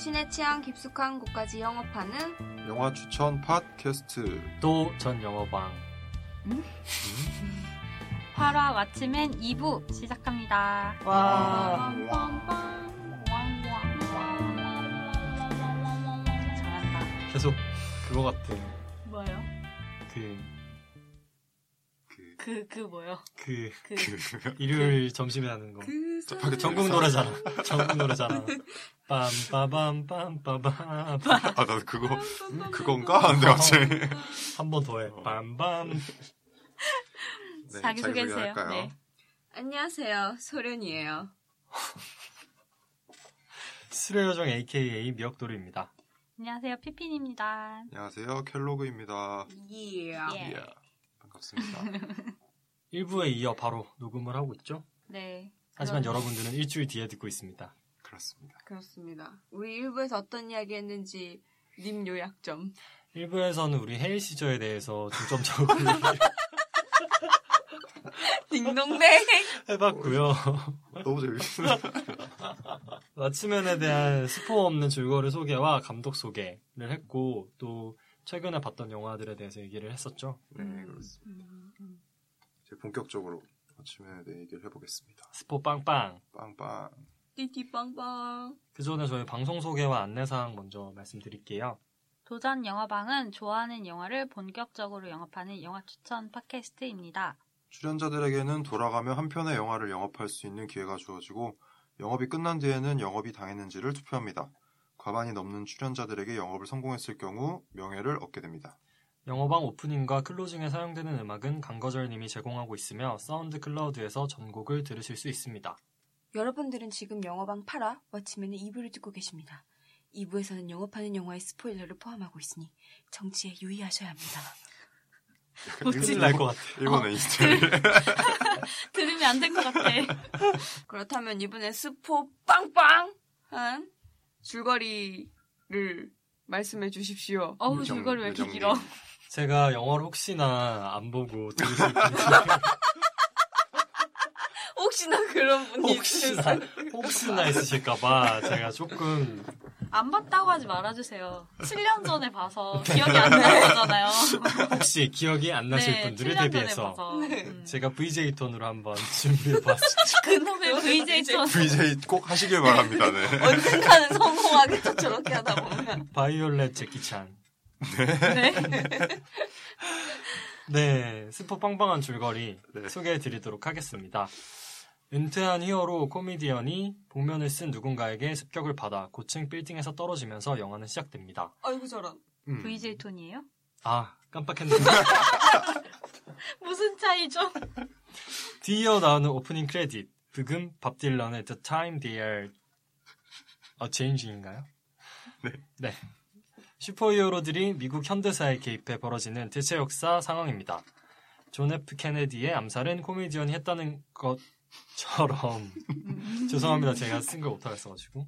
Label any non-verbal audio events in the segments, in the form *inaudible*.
당신의 취향 깊숙한 곳까지 영업하는 영화 추천 팟캐스트 또 전 영어방 8화 마치면 2부 시작합니다. 와 잘한다. 계속 그거 같아 뭐요? 그 그 그, 그 뭐요? 그 그, 일요일 점심에 하는 거 그 급하게 전국 노래잖아 *laughs* 전국 노래잖아 빰빠밤 빰빠밤 아, 나 그거, 그건가? 근데 갑자기. 한번 더 해. 빰빰. 네, 자기 소개해주세요. 자기소개할까요? 네. 안녕하세요. 소련이에요. 수레 요정 AKA 미역도리입니다. 안녕하세요. 피핀입니다. 안녕하세요. 켈로그입니다. 예. 예. 예. 반갑습니다. *laughs* 1부에 이어 바로 녹음을 하고 있죠. 네. 하지만 여러분들은 일주일 뒤에 듣고 있습니다. 그렇습니다. 그렇습니다. 우리 일부에서 어떤 이야기 했는지 님 요약 좀. 1부에서는 우리 헤일 시저에 대해서 중점적으로 *laughs* 딩동댕. 해봤고요. 너무 재밌어. 마츠면에 *laughs* 대한 스포 없는 줄거리 소개와 감독 소개를 했고 또 최근에 봤던 영화들에 대해서 얘기를 했었죠. 네, 그렇습니다. 이제 본격적으로 아침에 내 얘기를 해보겠습니다. 스포 빵빵. 빵빵. 띠띠 빵빵. 그 전에 저희 방송 소개와 안내사항 먼저 말씀드릴게요. 도전 영화방은 좋아하는 영화를 본격적으로 영업하는 영화 추천 팟캐스트입니다. 출연자들에게는 돌아가며 한 편의 영화를 영업할 수 있는 기회가 주어지고 영업이 끝난 뒤에는 영업이 당했는지를 투표합니다. 과반이 넘는 출연자들에게 영업을 성공했을 경우 명예를 얻게 됩니다. 영화방 오프닝과 클로징에 사용되는 음악은 강거절님이 제공하고 있으며 사운드 클라우드에서 전곡을 들으실 수 있습니다. 여러분들은 지금 영화방 8화 와치맨의 2부를 듣고 계십니다. 2부에서는 영업하는 영화의 스포일러를 포함하고 있으니 청취에 유의하셔야 합니다. 큰일 날것 같아. 일본 에이스타일. *laughs* 들으면 안 될 것 같아. 그렇다면 이번에 스포 빵빵 한 줄거리를 말씀해 주십시오. 어우, 요정, 줄거리 왜 이렇게. 길어? 제가 영화를 혹시나 안 보고 들으실 *laughs* 혹시나 그런 분이 혹시나 혹시나 있으실까봐 제가 조금 안 봤다고 하지 말아주세요. 7년 전에 봐서 *laughs* 기억이 안 나는 거잖아요. 혹시 기억이 안 나실 네, 분들을 7년 전에 대비해서. 음. 제가 VJ 톤으로 한번 준비해봤습니다. *laughs* 그놈의 VJ 톤. VJ 꼭 하시길 바랍니다. 네. 언젠가는 성공하겠죠 저렇게 하다 보면. 바이올렛 제키찬. *laughs* 네. 네, 스포 빵빵한 줄거리 네. 소개해 드리도록 하겠습니다. 은퇴한 히어로 코미디언이 복면을 쓴 누군가에게 습격을 받아 고층 빌딩에서 떨어지면서 영화는 시작됩니다. 아이고 저런. 음. VJ 톤이에요? 아, 깜빡했는데. *laughs* 무슨 차이죠? 뒤이어 나오는 오프닝 크레딧. 브금 밥 딜런의 The Times They Are a Changing인가요? 네. 네. 슈퍼히어로들이 미국 현대사에 개입해 벌어지는 대체 역사 상황입니다. 존 F 케네디의 암살은 코미디언이 했다는 것처럼 *laughs* 죄송합니다. 제가 쓴 걸 못하겠어가지고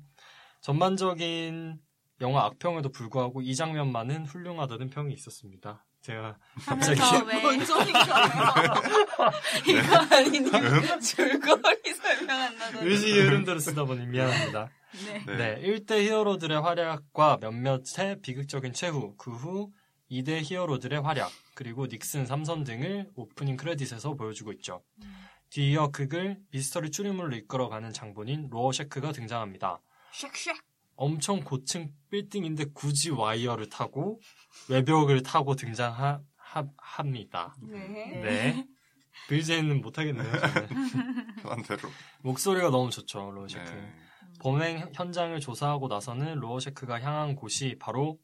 전반적인 영화 악평에도 불구하고 이 장면만은 훌륭하다는 평이 있었습니다. 제가 갑자기 뭔 소리인가요? *laughs* 이거 아니니 줄거리 설명한다던. 의식의 흐름대로 쓰다 보니 미안합니다. 네. 네. 네, 1대 히어로들의 활약과 몇몇의 비극적인 최후, 그 후 2대 히어로들의 활약, 그리고 닉슨 삼선 등을 오프닝 크레딧에서 보여주고 있죠. 뒤이어 극을 미스터리 추리물로 이끌어가는 장본인 로어셰크가 등장합니다. 쉑쉑. 엄청 고층 빌딩인데 굳이 와이어를 타고 외벽을 타고 등장합니다. 네. 네. VJ는 못하겠네요, 저는. *laughs* 편한 대로. 목소리가 너무 좋죠, 로어 셰크. 네. 범행 현장을 조사하고 나서는 로어셰크가 향한 곳이 바로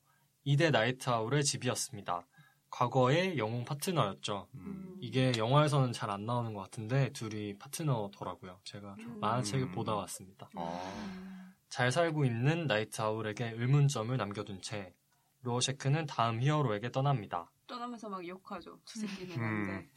2대 나이트아울의 집이었습니다. 과거의 영웅 파트너였죠. 음. 이게 영화에서는 잘 안 나오는 것 같은데 둘이 파트너더라고요. 제가 좀 음. 만화책을 보다 왔습니다. 아, 잘 살고 있는 나이트 아울에게 의문점을 남겨둔 채 로어셰크는 다음 히어로에게 떠납니다. 떠나면서 막 욕하죠. 저 새끼는 음. 안 돼.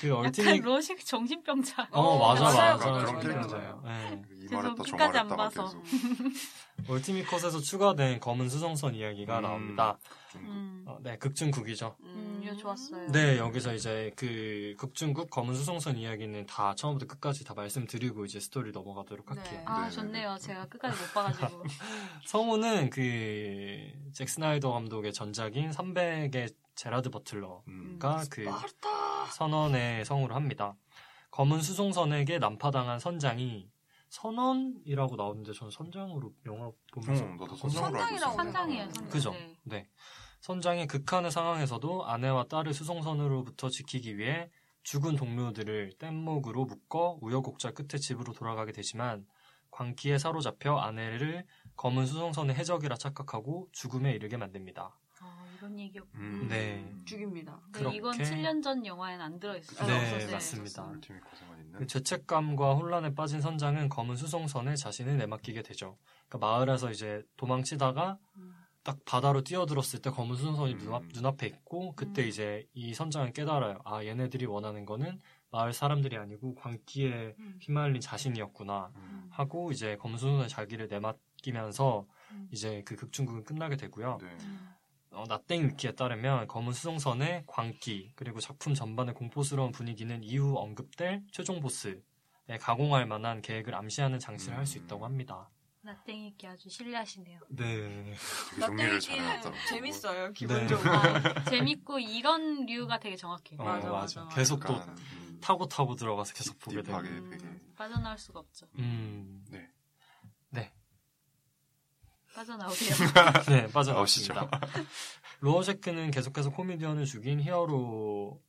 그 약간 얼티밋 로식 정신병자. 어 맞아 맞아요, 맞아 맞아요. 그런 거예요. 네. 말했다 저 끝까지 안 봐서. 계속. *laughs* 얼티밋 컷에서 추가된 검은 수성선 이야기가 음. 나옵니다. 음. 어, 네 극중국이죠. 음. 이거 좋았어요. 네, 여기서 이제 그 극중국 검은 수송선 이야기는 다 처음부터 끝까지 다 말씀드리고 이제 스토리 넘어가도록 네. 할게요. 아 네, 좋네요. 제가 끝까지 못 봐가지고. *laughs* 성우는 그 잭 스나이더 감독의 전작인 300의 제라드 버틀러가 음. 그. 선원의 성우를 합니다. 검은 수송선에게 난파당한 선장이 선원이라고 나오는데 전 선장으로 영화 보면서 응, 나도 선장으로 알고 있어. 선장이라고 선장이에요. 선장. 그죠? 네. 네. 선장이 극한의 상황에서도 아내와 딸을 수송선으로부터 지키기 위해 죽은 동료들을 뗏목으로 묶어 우여곡절 끝에 집으로 돌아가게 되지만 광기에 사로잡혀 아내를 검은 수송선의 해적이라 착각하고 죽음에 이르게 만듭니다. 아 이런 얘기였고. 음. 네. 죽입니다. 이건 그렇게- 7년 전 영화엔 안 들어있어요. 네, 없었어요. 맞습니다. 있는. 그 죄책감과 혼란에 빠진 선장은 검은 수송선에 자신을 내맡기게 되죠. 그러니까 마을에서 이제 도망치다가 음. 딱 바다로 뛰어들었을 때 검은 수송선이 음. 눈앞, 눈앞에 있고 그때 음. 이제 이 선장은 깨달아요. 아 얘네들이 원하는 거는 마을 사람들이 아니고 광기에 음. 휘말린 자신이었구나 음. 하고 이제 검은 수송선에 자기를 내맡기면서 음. 이제 그 극중극은 끝나게 되고요. 네. 어, 나땡 위키에 따르면 검은 수송선의 광기 그리고 작품 전반의 공포스러운 분위기는 이후 언급될 최종 보스에 가공할 만한 계획을 암시하는 장치를 할수 음. 있다고 합니다. 나땡이께 아주 신뢰하시네요. 네. 정리를 잘 나땡이기는 해놨더라고. 재밌어요. 네. 기본적으로. 아, 재밌고 이런 류가 되게 정확해요. 어, 맞아, 맞아. 맞아. 계속 또 음, 타고 타고 들어가서 계속 보게 되고. 음. 빠져나올 수가 없죠. 음. 네. 네. 빠져나오세요. *laughs* 네, 나오시죠. 빠져나왔습니다. 로어셰크는 계속해서 코미디언을 죽인 히어로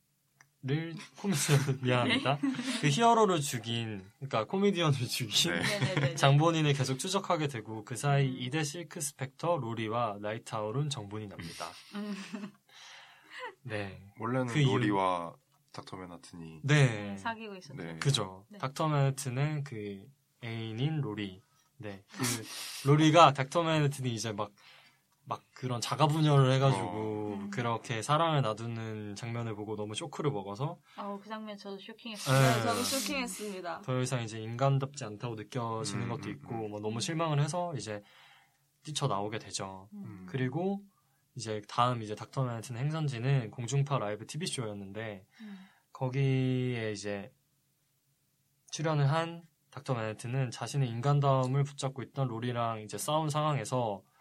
를 코미디언 *laughs* 미안합니다. 그 히어로를 죽인 그러니까 코미디언을 죽인 네. 네네네. 장본인을 계속 추적하게 되고 그 사이 음. 2대 실크 스펙터 로리와 나이트아울은 정분이 납니다. 음, 네. 원래는 그 이유- 로리와 닥터 맨하튼이 네. 사귀고 있었죠. 네. 그죠. 네. 닥터 맨하튼의 그 애인인 로리. 네. 그 *laughs* 로리가 닥터 맨하튼이 이제 막, 막 그런 자가 분열을 해가지고 어. 음. 그렇게 사랑을 놔두는 장면을 보고 너무 쇼크를 먹어서 아우 그 장면 저도 쇼킹했어요. 네. 네, 저도 쇼킹했습니다. 더 이상 이제 인간답지 않다고 느껴지는 음, 것도 음, 있고 음. 뭐 너무 실망을 해서 이제 뛰쳐 나오게 되죠. 음. 그리고 이제 다음 이제 닥터 맨하튼 행선지는 공중파 라이브 TV 쇼였는데 음. 거기에 이제 출연을 한 닥터 맨하튼은 자신의 인간다움을 붙잡고 있던 로리랑 이제 싸운 상황에서 음.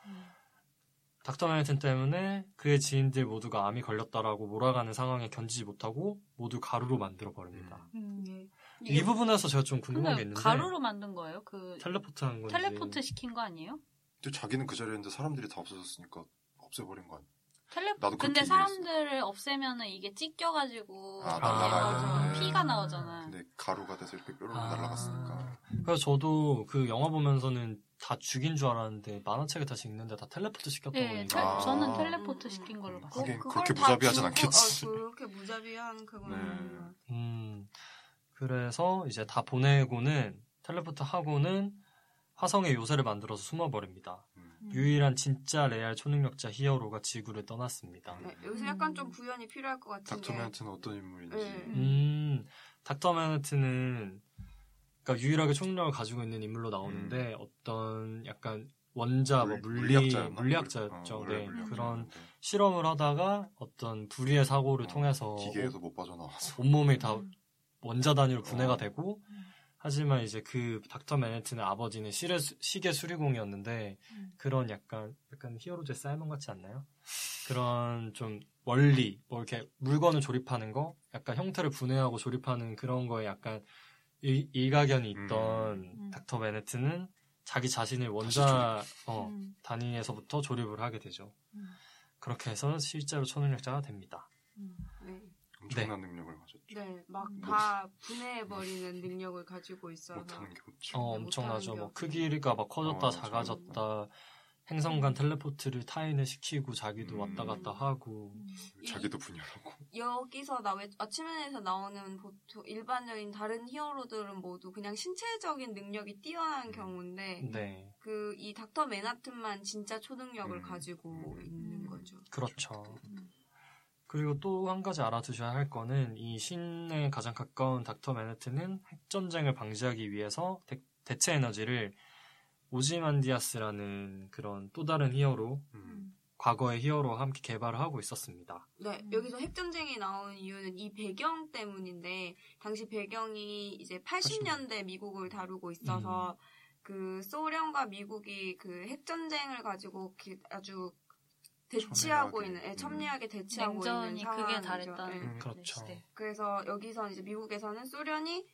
닥터 맨하튼 때문에 그의 지인들 모두가 암이 걸렸다라고 몰아가는 상황에 견디지 못하고 모두 가루로 만들어 버립니다. 음. 네. 이 부분에서 제가 좀 궁금한 게 있는데 가루로 만든 거예요? 그 텔레포트 한 건지 텔레포트 시킨 거 아니에요? 또 자기는 그 자리에 있는데 사람들이 다 없어졌으니까 없애버린 거 아니야? 텔레 나도 그렇게 근데. 사람들을 없애면은 이게 찢겨가지고 아, 맞아. 되는데. 피가 나오잖아. 근데 가루가 돼서 이렇게 뾰로로 아. 날아갔으니까. 그래서 저도 그 영화 보면서는 다 죽인 줄 알았는데 만화책에 다시 읽는데 다 텔레포트 시켰다고 네, 보니까 텔- 아. 저는 텔레포트 음, 시킨 걸로 음, 봤어요. 그걸 그렇게 다 무자비하진 주고, 않겠지. 어, 그렇게 무자비한 그거는. 음, 그래서 이제 다 보내고는 텔레포트 하고는 화성에 요새를 만들어서 숨어버립니다. 음. 유일한 진짜 레알 초능력자 히어로가 지구를 떠났습니다. 네, 요새 약간 좀 구현이 필요할 것 같은데. 닥터 맨하튼은 어떤 인물인지. 네. 음, 닥터 맨하튼은 그러니까 유일하게 초능력을 가지고 있는 인물로 나오는데 어떤 약간 원자 뭐 물- 물리 물리학자였나? 물리학자였죠. 어, 네, 물리학자였는데. 그런 실험을 하다가 어떤 불의의 사고를 어, 통해서 기계에서 못 빠져나와서. 온몸이 다 음. 원자 단위로 분해가 어. 되고 음. 하지만 이제 그 닥터 맨해튼의 아버지는 시계, 수- 시계 수리공이었는데 음. 그런 약간 약간 히어로즈의 사이먼 같지 않나요? 그런 좀 원리 뭐 이렇게 물건을 조립하는 거 약간 형태를 분해하고 조립하는 그런 거에 약간 일, 일가견이 있던 음. 닥터 맨해튼은 자기 자신을 원자 어, 음. 단위에서부터 조립을 하게 되죠. 음. 그렇게 해서 실제로 초능력자가 됩니다. 음. 네, 엄청난 능력을 가졌죠. 네, 막 음. 다 분해해버리는 능력을 가지고 있어서. 못하는 게 없죠. 어, 네, 엄청나죠. 뭐게 크기가 막 커졌다, 어, 작아졌다. 행성 간 텔레포트를 타인을 시키고 자기도 음. 왔다 갔다 하고. 이- 자기도 분열하고. 여기서 나 아침엔에서 나오는 보통 일반적인 다른 히어로들은 모두 그냥 신체적인 능력이 뛰어난 음. 경우인데 네, 그이 닥터 맨하튼만 진짜 초능력을 음. 가지고 음. 있는 거죠. 그렇죠. 음. 그리고 또 한 가지 알아두셔야 할 거는 이 신에 가장 가까운 닥터 맨해튼은 핵전쟁을 방지하기 위해서 대, 대체 에너지를 오지만디아스라는 그런 또 다른 히어로 음. 과거의 히어로와 함께 개발을 하고 있었습니다. 네, 음. 여기서 핵전쟁이 나온 이유는 이 배경 때문인데, 당시 배경이 이제 80년대 미국을 다루고 있어서, 음. 그 소련과 미국이 그 핵전쟁을 가지고 기- 아주 대치하고 첨예하게. 있는, 예, 음. 첨예하게 대치하고 있는 상황이죠. 크게 달했던 예. 음, 그렇죠. 시대. 그래서 여기서 이제 미국에서는 소련이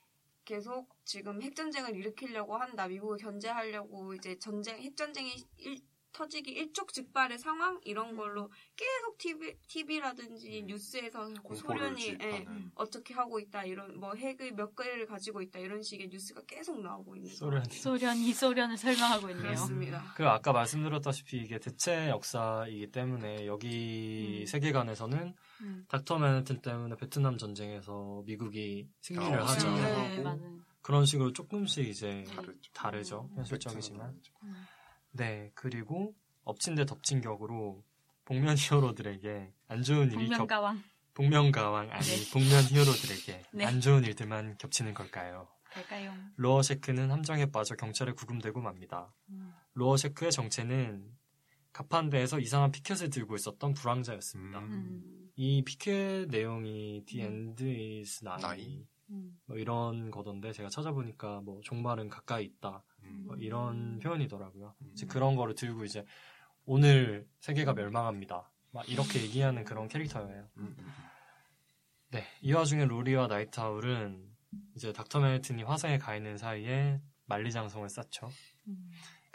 계속 지금 핵전쟁을 일으키려고 한다. 미국을 견제하려고 이제 전쟁, 핵전쟁이 일- 터지기 일촉즉발의 상황? 이런 걸로 계속 TV, TV라든지 음. 뉴스에서 소련이 예. 어떻게 하고 있다. 이런, 뭐 핵을 몇 개를 가지고 있다. 이런 식의 뉴스가 계속 나오고 있는 소련. 소련이 소련을 설명하고 있네요. 그렇습니다. 그리고 아까 말씀드렸다시피 이게 대체 역사이기 때문에 여기 음. 세계관에서는 음. 닥터 맨해튼 때문에 베트남 전쟁에서 미국이 승리를 아, 하죠. 네. 그런 식으로 조금씩 이제 다르죠. 다르죠. 음. 현실적이지만. 음. 네, 그리고 엎친 데 덮친 격으로 복면 히어로들에게 안 좋은 일이 겹, 복면가왕 복면가왕 아니 네. 복면 히어로들에게 네. 안 좋은 일들만 겹치는 걸까요? 될까요? 로어 셰크는 함정에 빠져 경찰에 구금되고 맙니다. 음. 로어 셰크의 정체는 가판대에서 이상한 피켓을 들고 있었던 부랑자였습니다. 음. 이 피켓 내용이 The 음. End is Nigh Nigh? 음. 뭐 이런 거던데 제가 찾아보니까 뭐 종말은 가까이 있다 음. 뭐 이런 표현이더라고요. 음. 이제 그런 거를 들고 이제 오늘 세계가 멸망합니다. 막 이렇게 얘기하는 그런 캐릭터예요. 네, 이 와중에 로리와 나이트하울은 이제 닥터 맨해튼이 화성에 가 있는 사이에 만리장성을 쌓죠.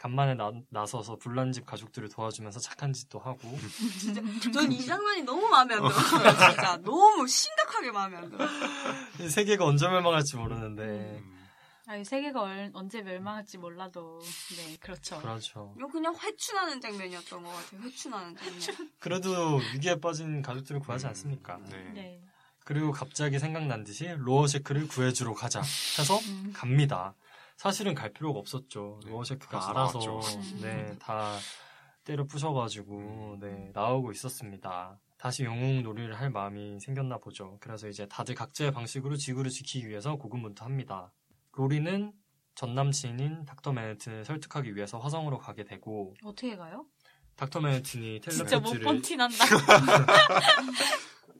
음. 간만에 나, 나서서 불난집 가족들을 도와주면서 착한 짓도 하고 진짜, 전 이 장면이 너무 마음에 안 들었어요. *laughs* 진짜. 너무 심각하게 마음에 안 들어. 세계가 언제 멸망할지 음. 모르는데 아, 이 세계가 얼- 언제 멸망할지 몰라도 네 그렇죠. 그렇죠. 이거 그냥 회춘하는 장면이었던 것 같아요. 회춘하는 장면. 그래도 위기에 빠진 가족들을 구하지 않습니까? 네. 네. 그리고 갑자기 생각난 듯이 로어셰크를 구해주러 가자 해서 음. 갑니다. 사실은 갈 필요가 없었죠. 네, 로어셰크가 벌써 알아서 나왔죠. 네, 다 때려 부셔가지고 네, 나오고 있었습니다. 다시 영웅 놀이를 할 마음이 생겼나 보죠. 그래서 이제 다들 각자의 방식으로 지구를 지키기 위해서 고군분투합니다. 로리는 전 남친인 닥터 맨해튼을 설득하기 위해서 화성으로 가게 되고 어떻게 가요? 닥터 맨해튼이 진짜 못 텔레포트를 본티 난다.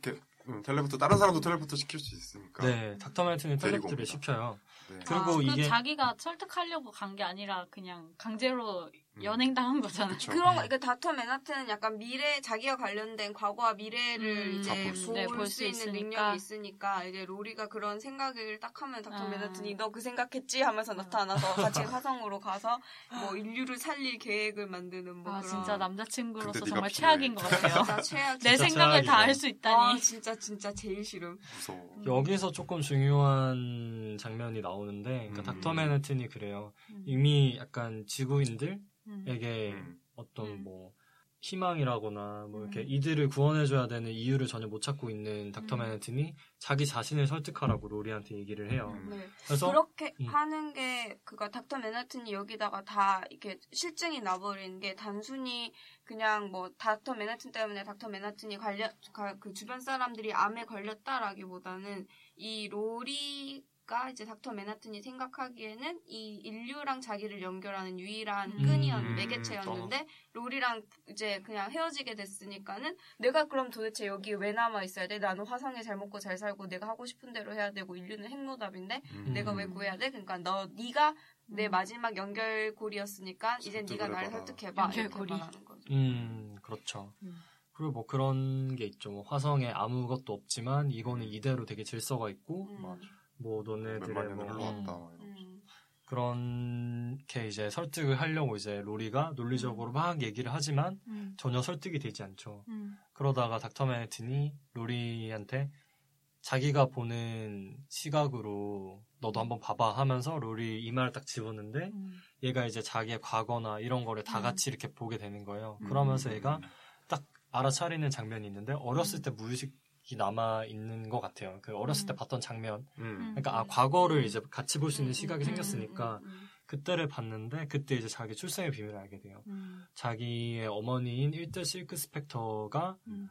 이렇게 음, 텔레포트 다른 사람도 텔레포트 시킬 수 있으니까. 네, 닥터 맨해튼이 텔레포트를. 시켜요. 네. 그리고 아, 그 이게- 자기가 설득하려고 간 게 아니라 그냥 강제로 음. 연행당한 거잖아요. 그쵸. 그런 거, 네. 그러니까 닥터 맨하튼은 약간 미래, 자기가 관련된 과거와 미래를 음, 이제 다볼수볼 네, 수 볼수 있는. 능력이 있으니까, 이제 로리가 그런 생각을 딱 하면 닥터 아. 맨하튼이 너 그 생각했지? 하면서 나타나서 *laughs* 같이 화성으로 가서 뭐 인류를 살릴 계획을 만드는 뭐 아 그런. 진짜 남자친구로서 정말 최악인. 것 같아요. 진짜 최악. 내 생각을 다 알. 수 아, 있다니. 진짜, 진짜 제일 싫음. 무서워. 여기서 조금 중요한 장면이 나오는데, 그러니까 음. 닥터 맨해튼이 그래요. 음. 이미 약간 지구인들 에게 음. 음. 어떤 음. 뭐 희망이라거나 뭐 이렇게 음. 이들을 구원해줘야 되는 이유를 전혀 못 찾고 있는 닥터 음. 맨해튼이 자기 자신을 설득하라고 로리한테 얘기를 해요. 음. 네. 그래서 그렇게 음. 하는 게 그가 닥터 맨하튼이 여기다가 다 이렇게 실증이 나버린 게 단순히 그냥 뭐 닥터 맨하튼 때문에 닥터 맨하튼이 관련 가- 그 주변 사람들이 암에 걸렸다라기보다는 이 로리 가 이제 닥터 맨하튼이 생각하기에는 이 인류랑 자기를 연결하는 유일한 음. 끈이었 음. 매개체였는데 로리랑 이제 그냥 헤어지게 됐으니까는 내가 그럼 도대체 여기 왜 남아 있어야 돼? 나는 화성에 잘 먹고 잘 살고 내가 하고 싶은 대로 해야 되고 인류는 핵노답인데 음. 내가 왜 구해야 돼? 그러니까 너 네가 내 음. 마지막 연결고리였으니까 이제 네가 나를. 설득해봐 연결고리. 음 그렇죠. 음. 그리고 뭐 그런 게 있죠. 뭐 화성에 아무것도 없지만 이거는 이대로 되게 질서가 있고 음. 뭐 너네들의 뭐 흘러왔다. 음. 음. 그렇게 이제 설득을 하려고 이제 로리가 논리적으로 막 얘기를 하지만 음. 전혀 설득이 되지 않죠. 음. 그러다가 닥터 맨해튼이 로리한테 자기가 보는 시각으로 너도 한번 봐봐 하면서 로리 이마를 딱 집었는데 음. 얘가 이제 자기의 과거나 이런 거를 다 음. 같이 이렇게 보게 되는 거예요. 음. 그러면서 얘가 딱 알아차리는 장면이 있는데 어렸을 때 무의식이 남아 있는 것 같아요. 그 어렸을 때 음. 봤던 장면. 음. 그러니까 아 음. 과거를 이제 같이 볼 수 있는 음, 시각이 음, 생겼으니까 그때를 봤는데 그때 이제 자기 출생의 비밀을 알게 돼요. 음. 자기의 어머니인 일대 실크 스펙터가 음.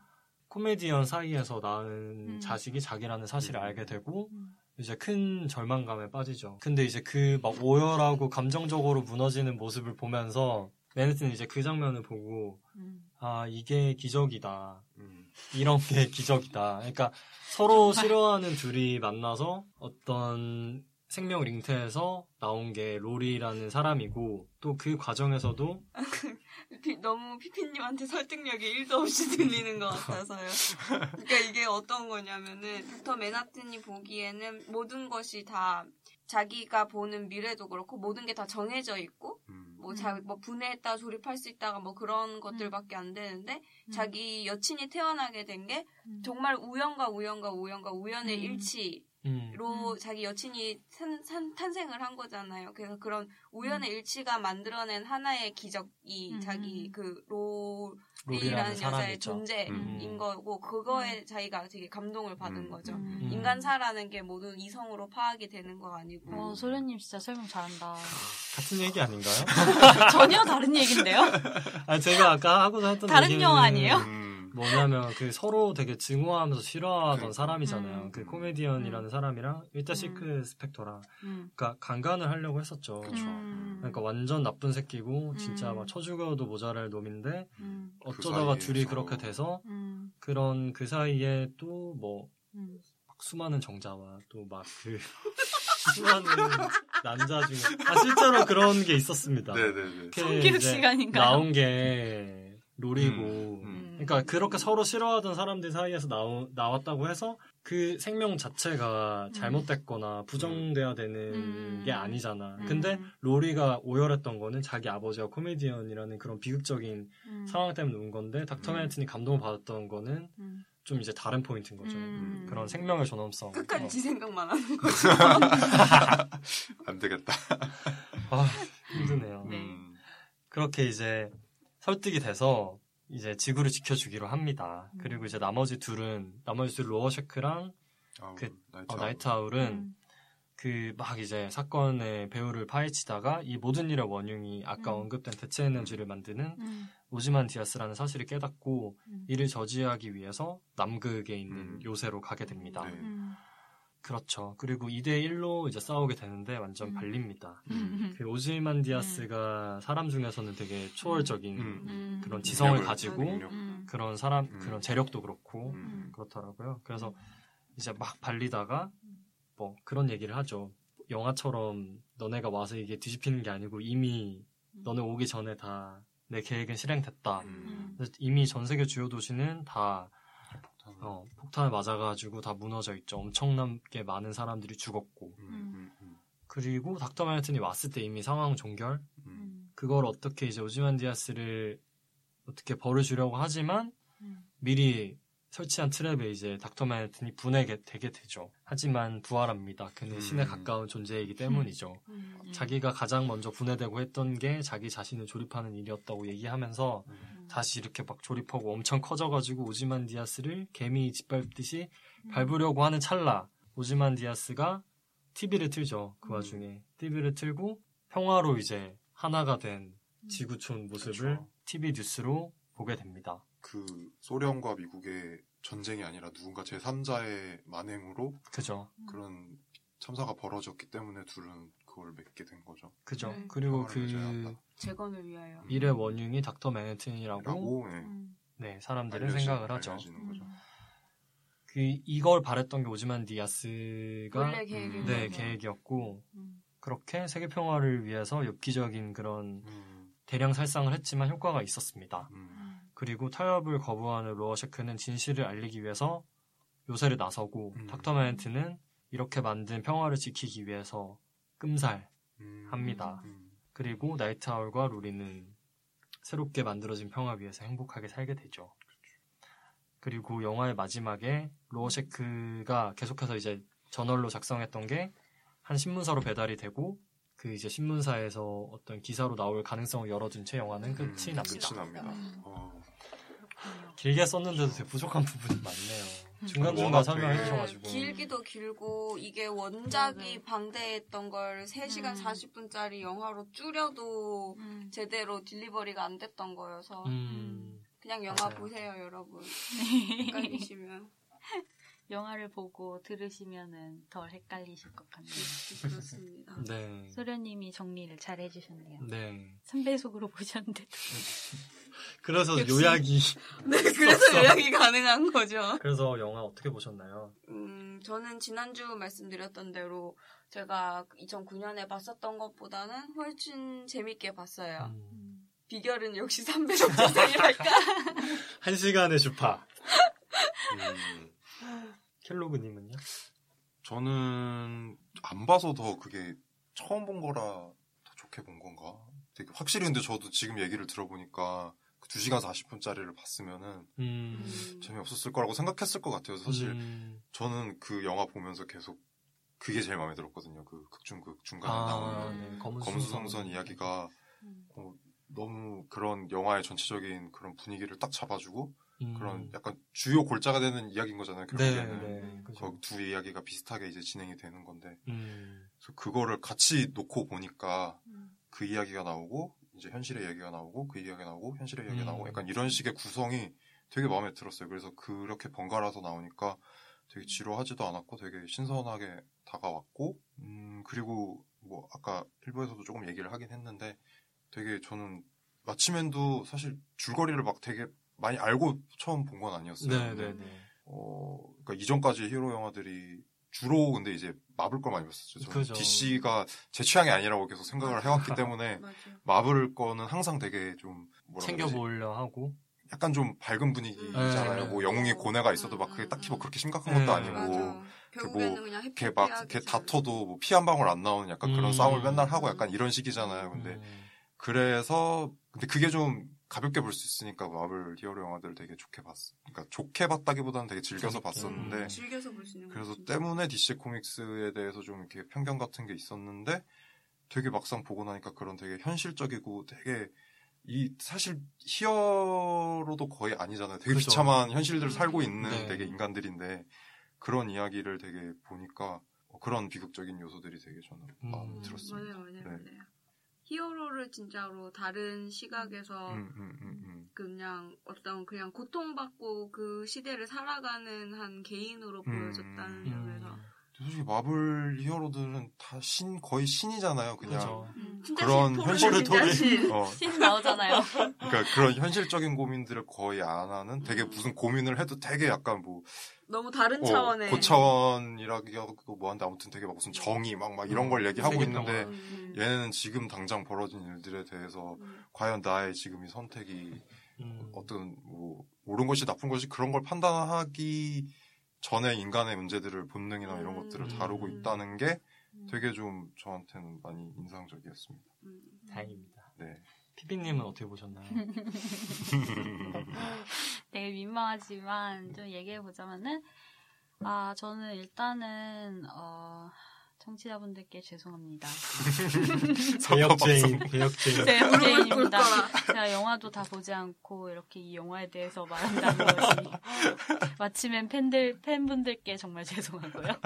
코미디언 사이에서 낳은 음. 자식이 자기라는 사실을 음. 알게 되고 음. 이제 큰 절망감에 빠지죠. 근데 이제 그 막 오열하고 감정적으로 무너지는 모습을 보면서 맨해튼 이제 그 장면을 보고 음. 아 이게 기적이다. 음. 이런 게 *laughs* 기적이다. 그러니까 서로 싫어하는 둘이 만나서 어떤 생명 링트에서 나온 게 로리라는 사람이고 또 그 과정에서도 *laughs* 피- 너무 피피님한테 설득력이 1도 없이 들리는 것 같아서요. 그러니까 이게 어떤 거냐면은 닥터 맨하튼이 보기에는 모든 것이 다 자기가 보는 미래도 그렇고 모든 게 다 정해져 있고 음. 뭐, 자, 뭐 분해했다 조립할 수 있다가 뭐 그런 것들밖에 안 되는데 자기 여친이 태어나게 된게 음. 정말 우연과 우연과 우연과 우연의 음. 일치 로 음, 자기 여친이 산, 산- 탄생을 한 거잖아요. 그래서 그런 우연의 음. 일치가 만들어낸 하나의 기적이 음. 자기 그 로리라는 로리라는 여자의. 존재인 음. 거고 그거에 자기가 되게 감동을 받은 음. 거죠. 음. 인간사라는 게 모두 이성으로 파악이 되는 거 아니고 어, 소련님 진짜 설명 잘한다. 같은 얘기 아닌가요? *laughs* 전혀 다른 얘기인데요? *laughs* 아 제가 아까 하고자 했던 다른 얘기는 영화 아니에요? 음. 뭐냐면 그 서로 되게 증오하면서 싫어하던 그러니까. 사람이잖아요. 음. 그 코미디언이라는 사람이랑 일단 음. 실크 스펙터랑 음. 그러니까 강간을 하려고 했었죠. 그쵸. 음. 그러니까 완전 나쁜 새끼고 진짜 음. 막 쳐죽여도 모자랄 놈인데 음. 어쩌다가 사이에 둘이 서로. 그렇게 돼서 음. 그런 그 사이에 또뭐 음. 수많은 정자와 또 막 그 *laughs* 수많은 남자 중에 아 실제로 그런 게 있었습니다. 네네네. 이렇게 성교육 이제 시간인가요? 나온 게 롤이고 음, 음. 그러니까 그렇게 서로 싫어하던 사람들 사이에서 나오, 나왔다고 해서 그 생명 자체가 잘못됐거나 부정돼야 되는 음. 게 아니잖아. 음. 근데 로리가 오열했던 거는 자기 아버지가 코미디언이라는 그런 비극적인 음. 상황 때문에 온 건데 닥터 음. 맨튼이 감동을 받았던 거는 음. 좀 이제 다른 포인트인 거죠. 음. 그런 생명의 존엄성. 끝까지 어. 지 생각만 하는 *laughs* 거죠. *laughs* 안 되겠다. 아, 힘드네요. 네. 음. 그렇게 이제 설득이 돼서 이제 지구를 지켜주기로 합니다. 음. 그리고 이제 나머지 둘은 나머지 둘 로어셰크랑 그- 나이트 어. 나이트 아울 은 음. 그막 이제 사건의 배후를 파헤치다가 이 모든 일의 원흉이 아까 음. 언급된 대체 에너지를 만드는 음. 오지만 디아스라는 사실을 깨닫고 음. 이를 저지하기 위해서 남극에 있는 음. 요새로 가게 됩니다. 네. 음. 그렇죠. 그리고 2대1로 이제 싸우게 되는데 완전 음. 발립니다. 음. 그 오즈만 디아스가 사람 중에서는 되게 초월적인 음. 음. 그런 지성을 능력을, 가지고. 음. 그런 사람 음. 그런 재력도 그렇고 음. 그렇더라고요. 그래서 이제 막 발리다가 뭐 그런 얘기를 하죠. 영화처럼 너네가 와서 이게 뒤집히는 게 아니고 이미 너네 오기 전에 다 내 계획은 실행됐다. 음. 이미 전 세계 주요 도시는 다 폭탄. 어, 폭탄을 맞아가지고 다 무너져 있죠. 엄청나게 많은 사람들이 죽었고. 음, 음, 음, 그리고 닥터 맨하튼이 왔을 때 이미 상황 종결. 음. 음. 그걸 어떻게 이제 오지만 디아스를 어떻게 벌을 주려고 하지만 음. 미리 설치한 트랩에 이제 닥터 맨하튼이 분해게 되게 되죠. 하지만 부활합니다. 그는 음. 신에 가까운 존재이기 때문이죠. 음. 자기가 가장 먼저 분해되고 했던 게 자기 자신을 조립하는 일이었다고 얘기하면서 음. 다시 이렇게 막 조립하고 엄청 커져가지고 오지만 디아스를 개미 짓밟듯이 음. 밟으려고 하는 찰나 오지만 디아스가 TV를 틀죠. 그 음. 와중에 TV를 틀고 평화로 이제 하나가 된 지구촌 모습을 그쵸. TV 뉴스로 보게 됩니다. 그 소련과 미국의 전쟁이 아니라 누군가 제3자의 만행으로 그죠? 그런 참사가 벌어졌기 때문에 둘은 그걸 맺게 된 거죠. 그죠? 네. 그리고 그. 재건을 위하여. 일의 원흉이 닥터 맨해튼이라고 라고 예, 음. 네 사람들은 알려지- 생각을 하죠. 거죠. 그 이걸 바랬던 게 오지만 디아스가 음. 네 계획이었고 음. 그렇게 세계 평화를 위해서 엽기적인 그런 음, 대량 살상을 했지만 효과가 있었습니다. 음, 그리고 타협을 거부하는 로어셰크는 진실을 알리기 위해서 요새를 나서고 음. 닥터 맨튼은 이렇게 만든 평화를 지키기 위해서 끔살 음, 합니다. 음, 그리고 나이트 아울과 루리는 새롭게 만들어진 평화 위에서 행복하게 살게 되죠. 그리고 영화의 마지막에 로어셰크가 계속해서 이제 저널로 작성했던 게 한 신문사로 배달이 되고 그 이제 신문사에서 어떤 기사로 나올 가능성을 열어둔 채 영화는 끝이 음, 납니다. 끝이 납니다. 음. 어. 길게 썼는데도 되게 부족한 부분이 많네요. 음. 중간중간 설명해 되게- 주셔가지고. 길기도 길고 이게 원작이. 방대했던 걸 3시간 음. 40분짜리 영화로 줄여도 음. 제대로 딜리버리가 안 됐던 거여서 음, 그냥 영화 맞아요. 보세요 여러분 네. *laughs* 헷갈리시면 영화를 보고 들으시면은 덜 헷갈리실 것 같네요. *laughs* 그렇습니다. 네. 소련님이 정리를 잘 해주셨네요. 네. 3배속으로 보셨는데 *laughs* 그래서 역시. 요약이 *laughs* 네, 그래서 요약이 가능한 거죠. 그래서 영화 어떻게 보셨나요? 음, 저는 지난주 말씀드렸던 대로 제가 2009년에 봤었던 것보다는 훨씬 재밌게 봤어요. 음. 비결은 역시 3배속 재생이랄까? *laughs* 한 시간의 주파. *laughs* 음, 켈로그님은요? 저는 안 봐서 더 그게 처음 본 거라 더 좋게 본 건가? 되게 확실히 근데 저도 지금 얘기를 들어보니까 그 2시간 40분짜리를 봤으면은 음. 음, 재미없었을 거라고 생각했을 것 같아요. 사실 음. 저는 그 영화 보면서 계속 그게 제일 마음에 들었거든요. 그 극중극 중간에 아, 나오는 네. 음. 검수성선 이야기가 음. 어, 너무 그런 영화의 전체적인 그런 분위기를 딱 잡아주고 음. 그런 약간 주요 골자가 되는 이야기인 거잖아요. 네, 결국에는 네. 그죠. 그두 이야기가 비슷하게 이제 진행이 되는 건데 음. 그래서 그거를 같이 놓고 보니까 음. 그 이야기가 나오고 이제 현실의 이야기가 나오고 그 이야기가 나오고 현실의 이야기가 음. 나오고 약간 이런 식의 구성이 되게 마음에 들었어요. 그래서 그렇게 번갈아서 나오니까 되게 지루하지도 않았고 되게 신선하게 다가왔고 음 그리고 뭐 아까 일부에서도 조금 얘기를 하긴 했는데 되게 저는 마치맨도 사실 줄거리를 막 되게 많이 알고 처음 본 건 아니었어요. 네, 네, 네. 어, 그러니까 이전까지 히어로 영화들이 주로 근데 이제 마블 걸 많이 봤었죠. 저는 그죠. DC가 제 취향이 아니라고 계속 생각을 해왔기 *laughs* 때문에 맞아요. 마블 거는 항상 되게 좀 뭐라? 챙겨보려 하고. 약간 좀 밝은 분위기잖아요. 네. 뭐 영웅의 고뇌가 있어도 막 그게 딱히 뭐 그렇게 심각한 것도 네. 아니고. 결국에는 그냥 이렇게 막 이렇게 다퉈도 뭐 피 한 방울 안 나오는 약간 그런 음. 싸움을 맨날 하고 약간 이런 식이잖아요. 근데 음. 그래서 근데 그게 좀 가볍게 볼 수 있으니까 마블 히어로 영화들을 되게 좋게 봤어. 그러니까 좋게 봤다기보다는 되게 즐겨서 재밌게. 봤었는데 음. 즐겨서 볼 수 있는 그래서. 때문에 DC 코믹스에 대해서 좀 이렇게 편견 같은 게 있었는데 되게 막상 보고 나니까 그런 되게 현실적이고 되게 이 사실 히어로도 거의 아니잖아요. 되게 그죠. 비참한 현실들을 살고 있는 네. 되게 인간들인데 그런 이야기를 되게 보니까 어, 그런 비극적인 요소들이 되게 저는 음. 마음에 들었습니다. 맞아요, 맞아요, 네. 맞아요. 히어로를 진짜로 다른 시각에서 음, 음, 음, 음. 그냥 어떤 그냥 고통받고 그 시대를 살아가는 한 개인으로 보여줬다는 음. 점에서 솔직히 마블 히어로들은 다 신 거의 신이잖아요. 그냥 그죠. 음, 진짜 그런 현실을 신. 어, 신 나오잖아요. *laughs* 그러니까 그런 현실적인 고민들을 거의 안 하는 되게 음. 무슨 고민을 해도 되게 약간 뭐 너무 다른 어, 차원의 고차원이라기도 뭐한데 아무튼 되게 막 무슨 정의 막막 이런 걸 얘기하고 있는데. 음, 얘네는 지금 당장 벌어진 일들에 대해서 음, 과연 나의 지금 이 선택이 음. 어떤 뭐 옳은 것이 나쁜 것이 그런 걸 판단하기 전에 인간의 문제들을 본능이나 이런 음. 것들을 다루고 있다는 게 음. 되게 좀 저한테는 많이 인상적이었습니다. 음. 다행입니다. 네. 피비님은 어떻게 보셨나요? *laughs* 되게 민망하지만 좀 얘기해 보자면은 아 저는 일단은 어 청취자분들께 죄송합니다. 배역죄인, *laughs* 배역죄인. 제 무릎을 제인입니다. 꿇거나. 제가 영화도 다 보지 않고 이렇게 이 영화에 대해서 말한다는 것이 *laughs* 마치면 팬들 팬분들께 정말 죄송하고요.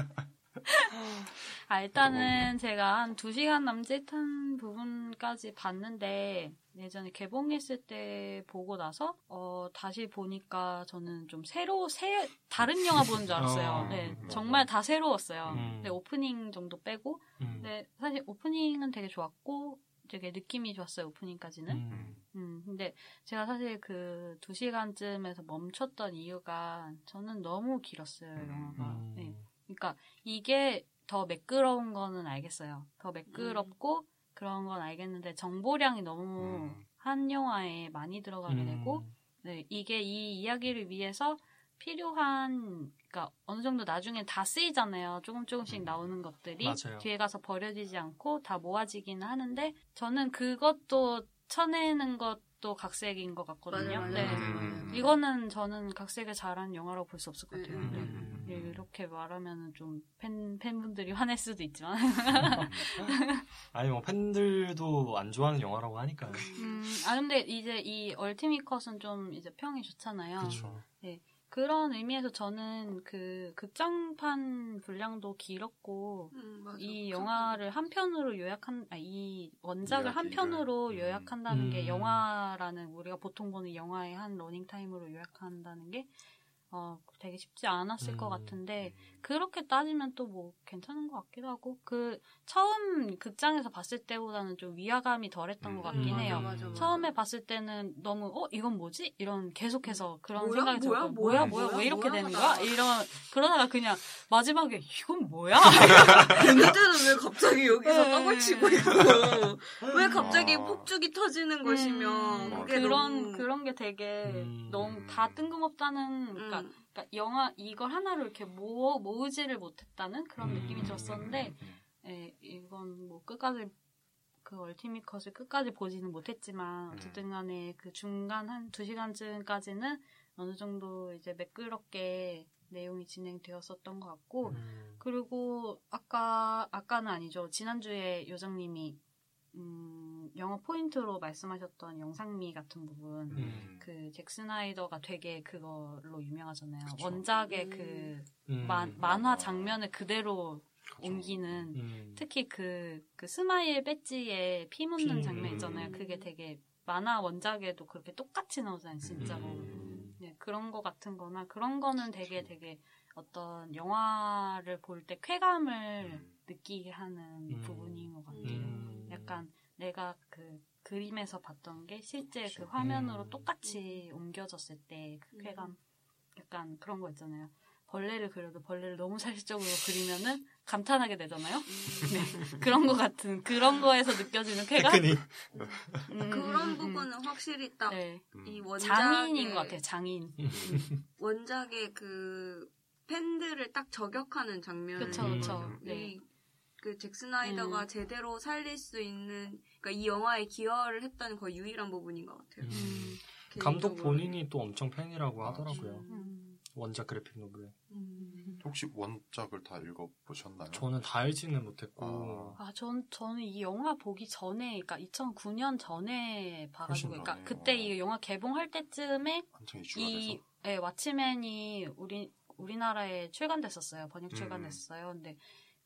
아 일단은 제가 한 2시간 남짓 한 부분까지 봤는데 예전에 개봉했을 때 보고 나서 어 다시 보니까 저는 좀 새로 새 다른 영화 보는 줄 알았어요. 어, 네, 맞아. 정말 다 새로웠어요. 음. 네, 오프닝 정도 빼고 음. 네, 사실 오프닝은 되게 좋았고 되게 느낌이 좋았어요. 오프닝까지는. 음. 음, 근데 제가 사실 그두 시간쯤에서 멈췄던 이유가 저는 너무 길었어요, 영화가. 음. 네. 그러니까 이게 더 매끄러운 거는 알겠어요. 더 매끄럽고 그런 건 알겠는데 정보량이 너무 음. 한 영화에 많이 들어가게 음. 되고 네, 이게 이 이야기를 위해서 필요한 그러니까 어느 정도 나중에 다 쓰이잖아요. 조금 조금씩 음. 나오는 것들이 맞아요. 뒤에 가서 버려지지 않고 다 모아지기는 하는데 저는 그것도 쳐내는 것도 각색인 것 같거든요. 맞아요, 네. 맞아요. 음. 이거는 저는 각색을 잘한 영화라고 볼 수 없을 것 같아요. 음. 네. 음. 예, 이렇게 말하면 좀 팬, 팬분들이 화낼 수도 있지만. *laughs* 아니 뭐 팬들도 안 좋아하는 영화라고 하니까요. 음, 아, 근데 이제 이 Ultimate Cut은 좀 이제 평이 좋잖아요. 그렇죠. 그런 의미에서 저는 그 극장판 분량도 길었고, 음. 이 영화를 한 편으로 요약한, 아, 이 원작을 한. 편으로 음. 요약한다는 음. 게 영화라는, 우리가 보통 보는 영화의 한 러닝 타임으로 요약한다는 게, 어, 되게 쉽지 않았을 음. 것 같은데 그렇게 따지면 또 뭐 괜찮은 것 같기도 하고 그 처음 극장에서 봤을 때보다는 좀 위화감이 덜했던 것 같긴 음, 해요. 맞아, 맞아, 맞아. 처음에 봤을 때는 너무 어 이건 뭐지 이런 계속해서 그런 뭐야? 생각이 뭐야? 들고 뭐야? 뭐야 뭐야? 왜 이렇게 뭐야? 되는 거야 이런 그러다가 그냥 마지막에 이건 뭐야 *laughs* 어느 때는 왜 갑자기 여기서 네. 떡을 치고 있고 왜 갑자기 아. 폭죽이 터지는 것이면 음, 그게 그런 너무 그런 게 되게 음. 너무 다 뜬금없다는 그러니까, 음. 그러니까 영화 이걸 하나로 이렇게 모 모으지를 못했다는 그런 음. 느낌이 들었었는데 예, 이건 뭐 끝까지 그 얼티밋 컷을 끝까지 보지는 못했지만 어쨌든 간에 그 중간 한 두 시간쯤까지는 어느 정도 이제 매끄럽게 내용이 진행되었었던 것 같고 음. 그리고 아까 아까는 아니죠 지난주에 요정님이 음, 영화 포인트로 말씀하셨던 영상미 같은 부분 음. 그 잭스나이더가 되게 그걸로 유명하잖아요 그쵸. 원작의 음. 그 음. 만, 만화 장면을 그대로 그쵸. 옮기는 음. 특히 그, 그 스마일 배지에 피 묻는 피, 장면 음. 있잖아요. 그게 되게 만화 원작에도 그렇게 똑같이 나오잖아요, 진짜로. 음. 네, 그런 거 같은 거나 그런 거는 되게 되게 어떤 영화를 볼 때 쾌감을 음. 느끼게 하는 음. 부분인 것 같아요. 음. 약간 내가 그 그림에서 봤던 게 실제 그 그쵸. 화면으로 음. 똑같이 옮겨졌을 때그 음. 쾌감 약간 그런 거 있잖아요. 벌레를 그려도 벌레를 너무 사실적으로 그리면은 감탄하게 되잖아요. 네. 그런 거 같은 그런 거에서 느껴지는 쾌감. 음, 음, 그런 음, 음. 부분은 확실히 딱 네. 이 음. 원작의 장인인 것 같아요. 장인. *laughs* 원작의 그 팬들을 딱 저격하는 장면. 그쵸, 그쵸. 음. 네. 그 잭스나이더가 음. 제대로 살릴 수 있는 그러니까 이 영화에 기여를 했던 거의 유일한 부분인 것 같아요. 음. 음, 감독. 본인이 또 엄청 팬이라고 하더라고요. 음, 원작 그래픽 노블. 음. 혹시 원작을 다 읽어보셨나요? 저는 다 알지는 못했고. 아, 전, 저는 이 영화 보기 전에, 그러니까 2009년 전에 봐가지고, 그러니까 전에, 그때 어. 이 영화 개봉할 때쯤에 이 예, 왓츠맨이 우리 우리나라에 출간됐었어요. 번역 음. 출간됐어요. 근데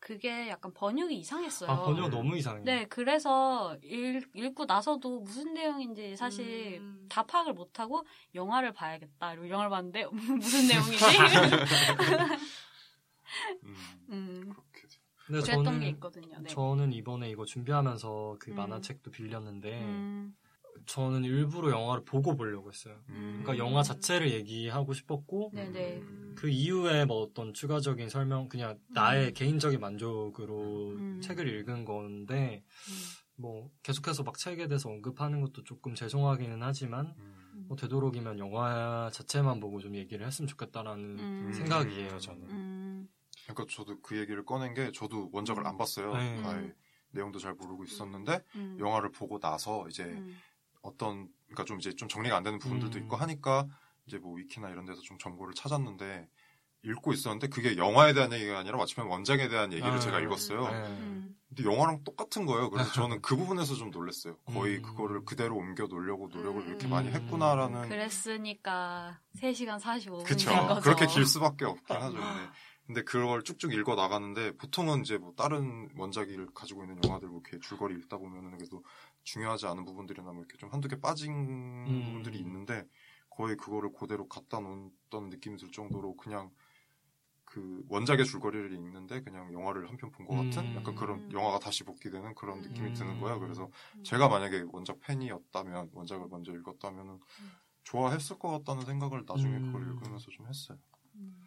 그게 약간 번역이 이상했어요. 아, 번역 너무 이상해. 네, 그래서 읽, 읽고 나서도 무슨 내용인지 사실 음. 다 파악을 못하고 영화를 봐야겠다. 이러고 영화를 봤는데 *laughs* 무슨 내용이지? *laughs* 음, 음. 근데 그랬던 저는 게 있거든요. 네. 저는 이번에 이거 준비하면서 그 음. 만화책도 빌렸는데 음, 저는 일부러 영화를 보고 보려고 했어요. 음. 그러니까 영화 자체를 얘기하고 싶었고 네네. 음. 그 이후에 뭐 어떤 추가적인 설명 그냥 나의 개인적인 만족으로 음. 책을 읽은 건데 음, 뭐 계속해서 막 책에 대해서 언급하는 것도 조금 죄송하기는 하지만 음. 뭐 되도록이면 영화 자체만 보고 좀 얘기를 했으면 좋겠다라는 음. 생각이에요 저는. 음, 그러니까 저도 그 얘기를 꺼낸 게 저도 원작을 안 봤어요. 네. 내용도 잘 모르고 있었는데 음, 영화를 보고 나서 이제 음, 어떤 그러니까 좀 이제 좀 정리가 안 되는 부분들도 음. 있고 하니까 이제 뭐 위키나 이런 데서 좀 정보를 찾았는데 읽고 있었는데 그게 영화에 대한 얘기가 아니라 마침내 원작에 대한 얘기를 아, 제가 읽었어요. 네. 음, 근데 영화랑 똑같은 거예요. 그래서 저는 그 부분에서 좀 놀랐어요. 거의 음. 그거를 그대로 옮겨 놓으려고 노력을 음. 이렇게 많이 음. 했구나라는 그랬으니까 3시간 45분 그쵸. 된 거죠. 그렇게 길 수밖에 없긴 하죠. 근데, 근데 그걸 쭉쭉 읽어 나가는데 보통은 이제 뭐 다른 원작을 가지고 있는 영화들 뭐 이렇게 줄거리 읽다 보면은 그래도 중요하지 않은 부분들이나 뭐 이렇게 좀 한두 개 빠진 음. 부분들이 있는데 거의 그거를 그대로 갖다 놓았던 느낌이 들 정도로 그냥 그 원작의 줄거리를 읽는데 그냥 영화를 한 편 본 것 같은 음. 약간 그런 영화가 다시 복귀되는 그런 느낌이 음. 드는 거야. 그래서 음. 제가 만약에 원작 팬이었다면 원작을 먼저 읽었다면은 좋아했을 것 같다는 생각을 나중에 음. 그걸 읽으면서 좀 했어요. 음,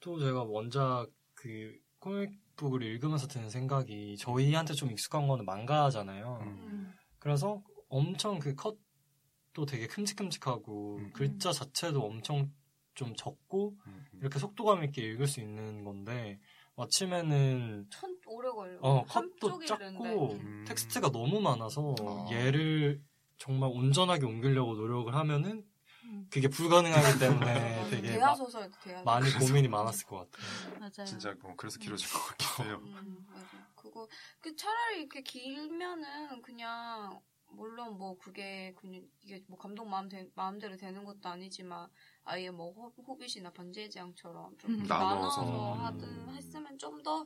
또 제가 원작 그 코믹 북을 읽으면서 드는 생각이 저희한테 좀 익숙한 거는 망가잖아요. 음. 음, 그래서 엄청 그 컷도 되게 큼직큼직하고 음. 글자 자체도 엄청 좀 적고 음, 음. 이렇게 속도감 있게 읽을 수 있는 건데 왓츠맨은 천 오래 걸려. 어 컷도 작고. 음. 텍스트가 너무 많아서 아. 얘를 정말 온전하게 옮기려고 노력을 하면은 음. 그게 불가능하기 *laughs* 때문에 되게 마- 소설 대하. 많이 고민이 많았을 것 같아요. 맞아요. 진짜 뭐 그래서 길어진 것 같긴 해요. 음, 맞아. 그거 그 차라리 이렇게 길면은 그냥 물론 뭐 그게 그냥 이게 뭐 감독 마음 대, 마음대로 되는 것도 아니지만 아예 뭐 호, 호빗이나 반지의 제왕처럼 좀 음. 나눠서, 나눠서. 하든 했으면 좀 더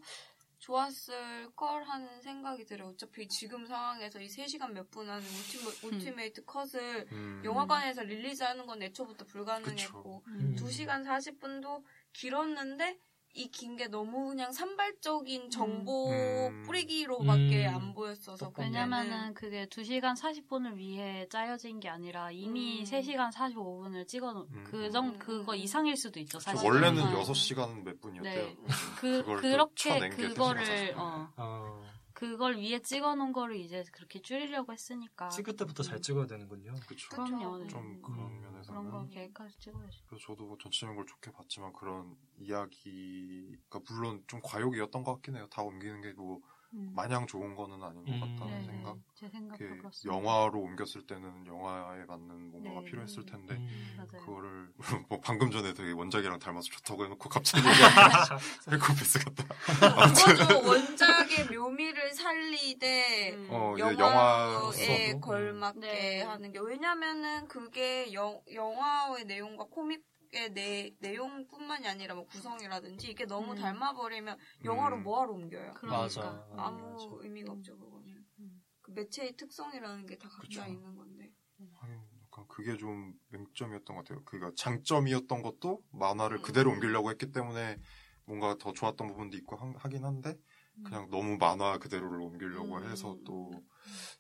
좋았을 걸 하는 생각이 들어요. 어차피 지금 상황에서 이 3시간 몇 분 하는 울티메, Ultimate Cut을 음. 영화관에서 release하는 건 애초부터 불가능했고 음. 2시간 40분도 길었는데 이 긴 게 너무 그냥 산발적인 정보 음. 뿌리기로밖에 음. 안 보였어서. 왜냐면은 그게 2시간 40분을 위해 짜여진 게 아니라 이미 음. 3시간 45분을 찍어 놓, 음. 그 정, 그거 이상일 수도 있죠, 사실. 원래는 음. 6시간 몇 분이었대요. 네. 그, 그렇게 그거를, 3시간 40분. 어, 어, 그걸 위에 찍어 놓은 거를 이제 그렇게 줄이려고 했으니까. 찍을 때부터 잘 찍어야 되는군요. 그쵸. 그럼요. 네. 좀 음. 그런 음. 면에서는 그런 거 계획해서 찍어야지. 그래서 저도 뭐 전체적인 걸 좋게 봤지만 그런 이야기가 물론 좀 과욕이었던 것 같긴 해요. 다 옮기는 게뭐 음. 마냥 좋은 거는 아닌 것 음. 같다는 네, 생각. 제 생각도 그렇습니다. 영화로 옮겼을 때는 영화에 맞는 뭔가가 네. 필요했을 텐데 음. 그거를 *laughs* 뭐 방금 전에 되게 원작이랑 닮아서 좋다고 해놓고 갑자기 *laughs* 사이코패스 같다. *laughs* 원작의 묘미를 살리되 음. 어, 영화에 걸맞게 네. 하는 게 왜냐면은 그게 영, 영화의 내용과 코믹 의 내, 내용뿐만이 아니라 뭐 구성이라든지 이게 너무 음. 닮아버리면 영화로 음. 뭐하러 옮겨요? 그러니까. 맞아. 아무 맞아. 의미가 없죠 그거는. 음. 그 매체의 특성이라는 게 다 각자 그쵸. 있는 건데. 아유, 약간 그게 좀 맹점이었던 것 같아요. 그니까 장점이었던 것도 만화를 음. 그대로 옮기려고 했기 때문에 뭔가 더 좋았던 부분도 있고 하, 하긴 한데 그냥 너무 만화 그대로를 옮기려고 음. 해서 또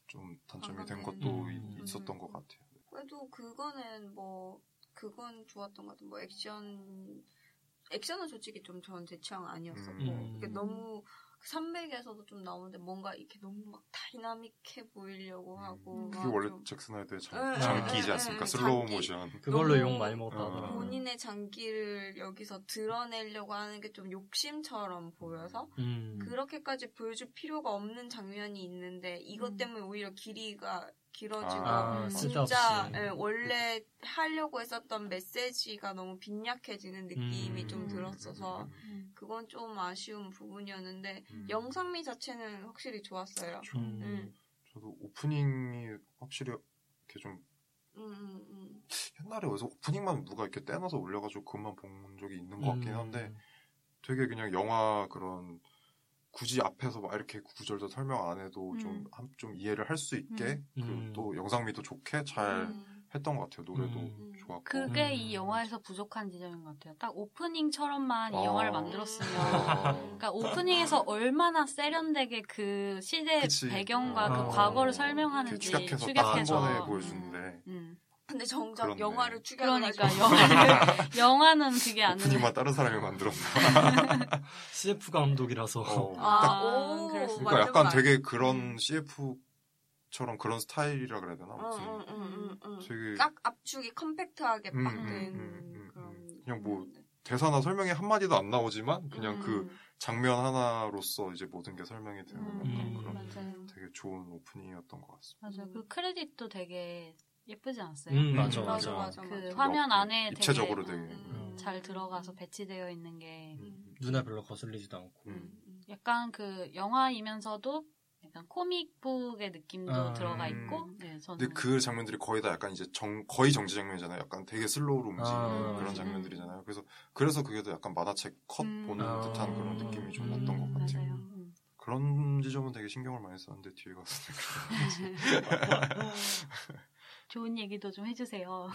좀 단점이 된 방금에는. 것도 음. 이- 있었던 것 같아요. 그래도 그거는 뭐 그건 좋았던 것 같아요. 뭐 액션 액션은 솔직히 좀 전 제 취향 아니었었고 음. 너무 300에서도 좀 나오는데 뭔가 이렇게 너무 막 dynamic해 보이려고 하고 음. 그게 막 원래 좀 잭 스나이더의 장, 장기이지 응, 않습니까? 응, 슬로우 장기. 모션. 그걸로 욕 많이 먹었다 어. 하더라고요. 본인의 장기를 여기서 드러내려고 하는 게 좀 욕심처럼 보여서 음. 그렇게까지 보여줄 필요가 없는 장면이 있는데 이것 음. 때문에 오히려 길이가 길어지고 아, 음. 진짜. 예, 원래 하려고 했었던 메시지가 너무 빈약해지는 느낌이 음. 좀 들었어서 음. 그건 좀 아쉬운 부분이었는데 음. 영상미 자체는 확실히 좋았어요. 음. 음. 저도 오프닝이 확실히 이렇게 좀 음, 음, 음. 옛날에 어디서 오프닝만 누가 이렇게 떼놔서 올려가지고 그것만 본 적이 있는 것 같긴 한데 음. 되게 그냥 영화 그런 굳이 앞에서 막 이렇게 구절도 설명 안 해도 음. 좀, 한- 좀 이해를 할 수 있게 음. 그리고 또 영상미도 좋게 잘 음. 했던 것 같아요. 노래도 음. 좋았고. 그게 음. 이 영화에서 부족한 지점인 것 같아요. 딱 오프닝처럼만 이 어. 영화를 만들었으면. 아. 그러니까 오프닝에서 얼마나 세련되게 그 시대. 배경과 어. 그 과거를 설명하는지 축약해서 딱 한. 번에 보여주는데 음. 근데 정작 그렇네. 영화를 추격을 그러니까 하죠. 영화는 *laughs* 영화는 그게 아니고 오프닝만 다른 사람이 만들었나. *laughs* CF 감독이라서 어, 아, 딱 오, 그러니까 약간 말. 되게 그런 음. CF처럼 그런 스타일이라 그래야 되나? 응, 무슨 응, 응, 응, 응. 되게 딱 압축이 컴팩트하게 음, 빡 음, 된 음, 음, 그런 음. 그냥 뭐 느낌인데. 대사나 설명이 한 마디도 안 나오지만 그냥 음. 그 장면 하나로서 이제 모든 게 설명이 되는 음, 음. 그런 맞아요. 되게 좋은 오프닝이었던 것 같습니다. 맞아요. 그 크레딧도 되게 예쁘지 않았어요? 음, 맞아, 맞아, 맞아. 맞아, 그 맞아. 화면 역- 안에 되게 입체적으로 되게 음. 잘 들어가서 배치되어 있는 게 음. 눈에 별로 거슬리지도 않고. 음. 음. 약간 그 영화이면서도 약간 코믹북의 느낌도 아, 들어가 음. 있고 네, 저는 근데 그 장면들이 거의 다 약간 이제 정 거의 정지 장면이잖아요. 약간 되게 슬로우로 움직이는 아, 그런 음. 장면들이잖아요. 그래서 그래서 그게 도 약간 만화책 컷 음. 보는 아. 듯한 그런 느낌이 좀 음. 났던 것 같아요. 맞아요. 음. 그런 지점은 되게 신경을 많이 썼는데 뒤에 가서 *laughs* *laughs* 좋은 얘기도 좀 해주세요.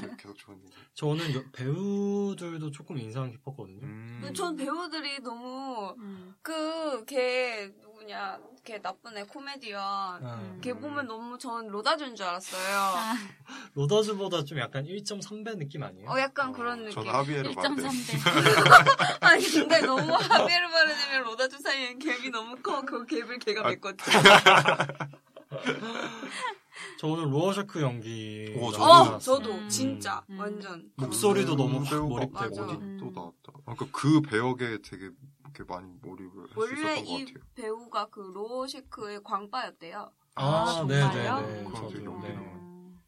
되게 계속 좋은 얘기. *laughs* 저는 여- 배우들도 조금 인상 깊었거든요. 음. 전 배우들이 너무 음. 그걔 누구냐 걔 나쁜 애 코미디언 아, 걔 보면 너무 전 로다준 줄 알았어요. 아, *laughs* 로다주보다 좀 약간 1.3배 느낌 아니에요? 어 약간 그런 느낌. 저는 하비에르 바르뎀 1.3배. *laughs* 아니 근데 너무 하비에르 바르님이랑 로다주 사이엔 갭이 너무 커. 그 갭을 걔가 아. 메꾸거든. 저는 로어셰크 연기. 오, 저도. 어. 저도 음. 진짜 음. 완전. 목소리도 너무 확 배우가 몰입되고. 맞아. 어디 음. 또 나왔다. 그러니까 그 배역에 되게 이렇게 많이 몰입을 할수 원래 있었던 것이 같아요. 배우가 그 로어셰크의 광빠였대요. 아, 아, 네네네. 저도, 되게 네. 연기는 음.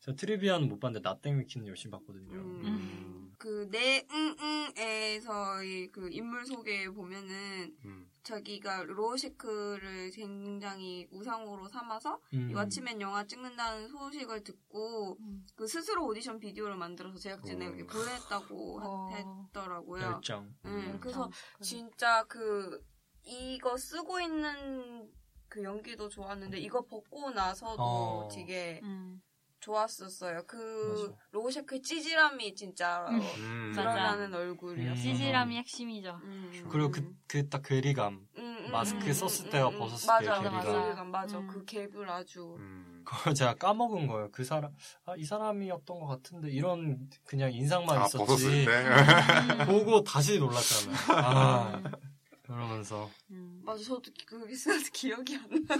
제가 트리비아는 못 봤는데 나땡위키는 열심히 봤거든요. 음. 음. 그내 응응에서의 그 인물 소개 보면은 음. 자기가 로시크를 굉장히 우상으로 삼아서 음. 이 왓치맨 영화 찍는다는 소식을 듣고 음. 그 스스로 오디션 비디오를 만들어서 제작진에게 어. 보냈다고 어. 했더라고요. 열정. 음, 음. 그래서 그- 진짜 그 이거 쓰고 있는 그 연기도 좋았는데 이거 벗고 나서도 어. 되게 음. 좋았었어요. 그 맞아. 로어셰크의 찌질함이 진짜 음. 맞아. 드러나는 얼굴이었어요. 음. 찌질함이 핵심이죠. 음. 그리고 그 그 딱 괴리감 음, 음, 마스크 음, 썼을 음, 때와 음, 벗었을 맞아, 맞아, 괴리감. 괴리감, 맞아. 음. 그 갭을 아주 음. 그걸 제가 까먹은 거예요. 그 사람 아 이 사람이었던 것 같은데 이런 그냥 인상만 아, 있었지. 벗었을 때? 음. *laughs* 보고 다시 놀랐잖아요. 아 *laughs* 그러면서 음. 맞아. 저도 그게 생각도 기억이 안 나.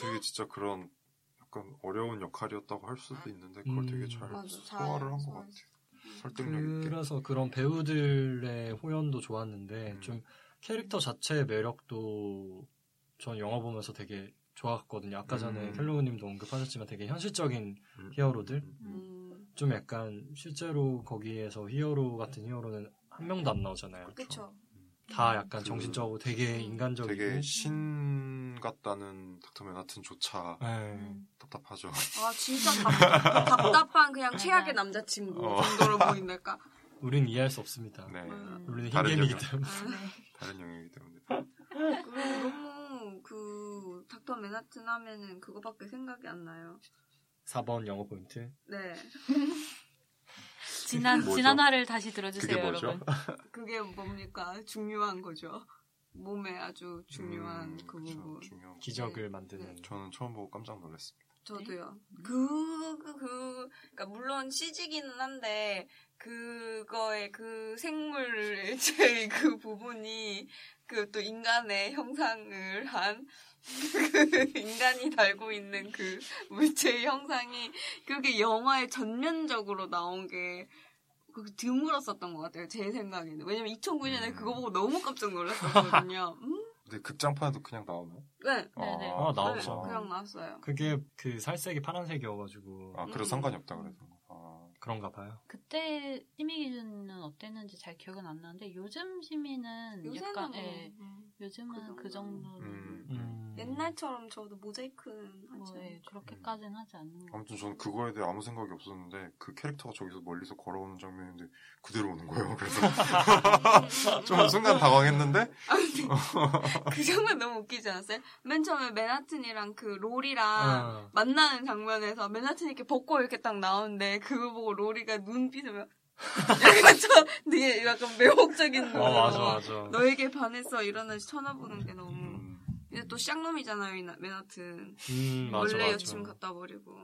되게 진짜 그런 약간 어려운 역할이었다고 할 수도 있는데 그걸 음. 되게 잘 맞아, 잘 소화를 한 것. 같아요. 설득력 있게. 그래서 그런 배우들의 호연도 좋았는데 음. 좀 캐릭터 자체의 매력도 전 영화 보면서 되게 좋았거든요. 아까 전에 음. 켈로우님도 언급하셨지만 되게 현실적인 음. 히어로들 음. 음, 좀 약간 실제로 거기에서 히어로 같은 히어로는 한 명도 안 나오잖아요. 그쵸. 다 약간 그 정신적으로 되게 인간적이고 되게 신 같다는 닥터 맨하튼조차 네. 답답하죠. 아, 진짜 답, 답답한 그냥 최악의 남자친구 어. 정도로 보인달까? *laughs* 우린 이해할 수 없습니다. 네. 음. 우리는 다른 흰개미기 영역. 때문에. 다른 영역이기 때문에. 너무 그 닥터 맨하튼 하면은 그거밖에 생각이 안 나요. 4번 영어 포인트. 네. *laughs* 지난 뭐죠? 지난 화를 다시 들어주세요, 그게 뭐죠? 여러분. *laughs* 그게 뭡니까? 중요한 거죠. 몸에 아주 중요한 음, 그 부분. 중요한 거. 기적을 만드는. 저는 처음 보고 깜짝 놀랐습니다. 저도요. 그, 그, 그, 그니까, 물론 CG기는 한데, 그거의 그 생물, *laughs* 제그 부분이, 그 또 인간의 형상을 한, 그 인간이 달고 있는 그 물체의 형상이, 그게 영화에 전면적으로 나온 게, 그 드물었었던 것 같아요. 제 생각에는. 왜냐면 2009년에 음. 그거 보고 너무 깜짝 놀랐었거든요. *laughs* 음? 근데 극장판에도 그냥 나오나요? 네. 네네. 아, 나오죠. 네, 그냥 나왔어요. 그게 그 살색이 파란색이어가지고 아, 그래서 음. 상관이 없다 그래서. 아, 그런가 봐요. 그때 심의 기준은 어땠는지 잘 기억은 안 나는데 요즘 심의는 요새는 약간 뭐, 예, 음. 요즘은 그그 정도. 정도 음. 음. 옛날처럼 저도 모자이크는 하지 뭐 예. 그렇게까지는 하지 않는 거. 아무튼 저는 그거에 대해 아무 생각이 없었는데 그 캐릭터가 저기서 멀리서 걸어오는 장면인데 그대로 오는 거예요. *laughs* 그래서 *laughs* 좀 순간 당황했는데 그 장면 너무 웃기지 않았어요? 맨 처음에 맨하튼이랑 그 롤이랑 어. 만나는 장면에서 맨하튼이 이렇게 벗고 이렇게 딱 나오는데 그거 보고 롤이가 눈빛을 막 *laughs* 약간 저 되게 약간 매혹적인 눈으로 어, 맞아, 맞아. 너에게 반해서 일어나지 쳐다보는 게 너무 음, 이제 또 쌍놈이잖아요 맨하튼 음, 맞아, 원래 맞아. 여친 갖다 버리고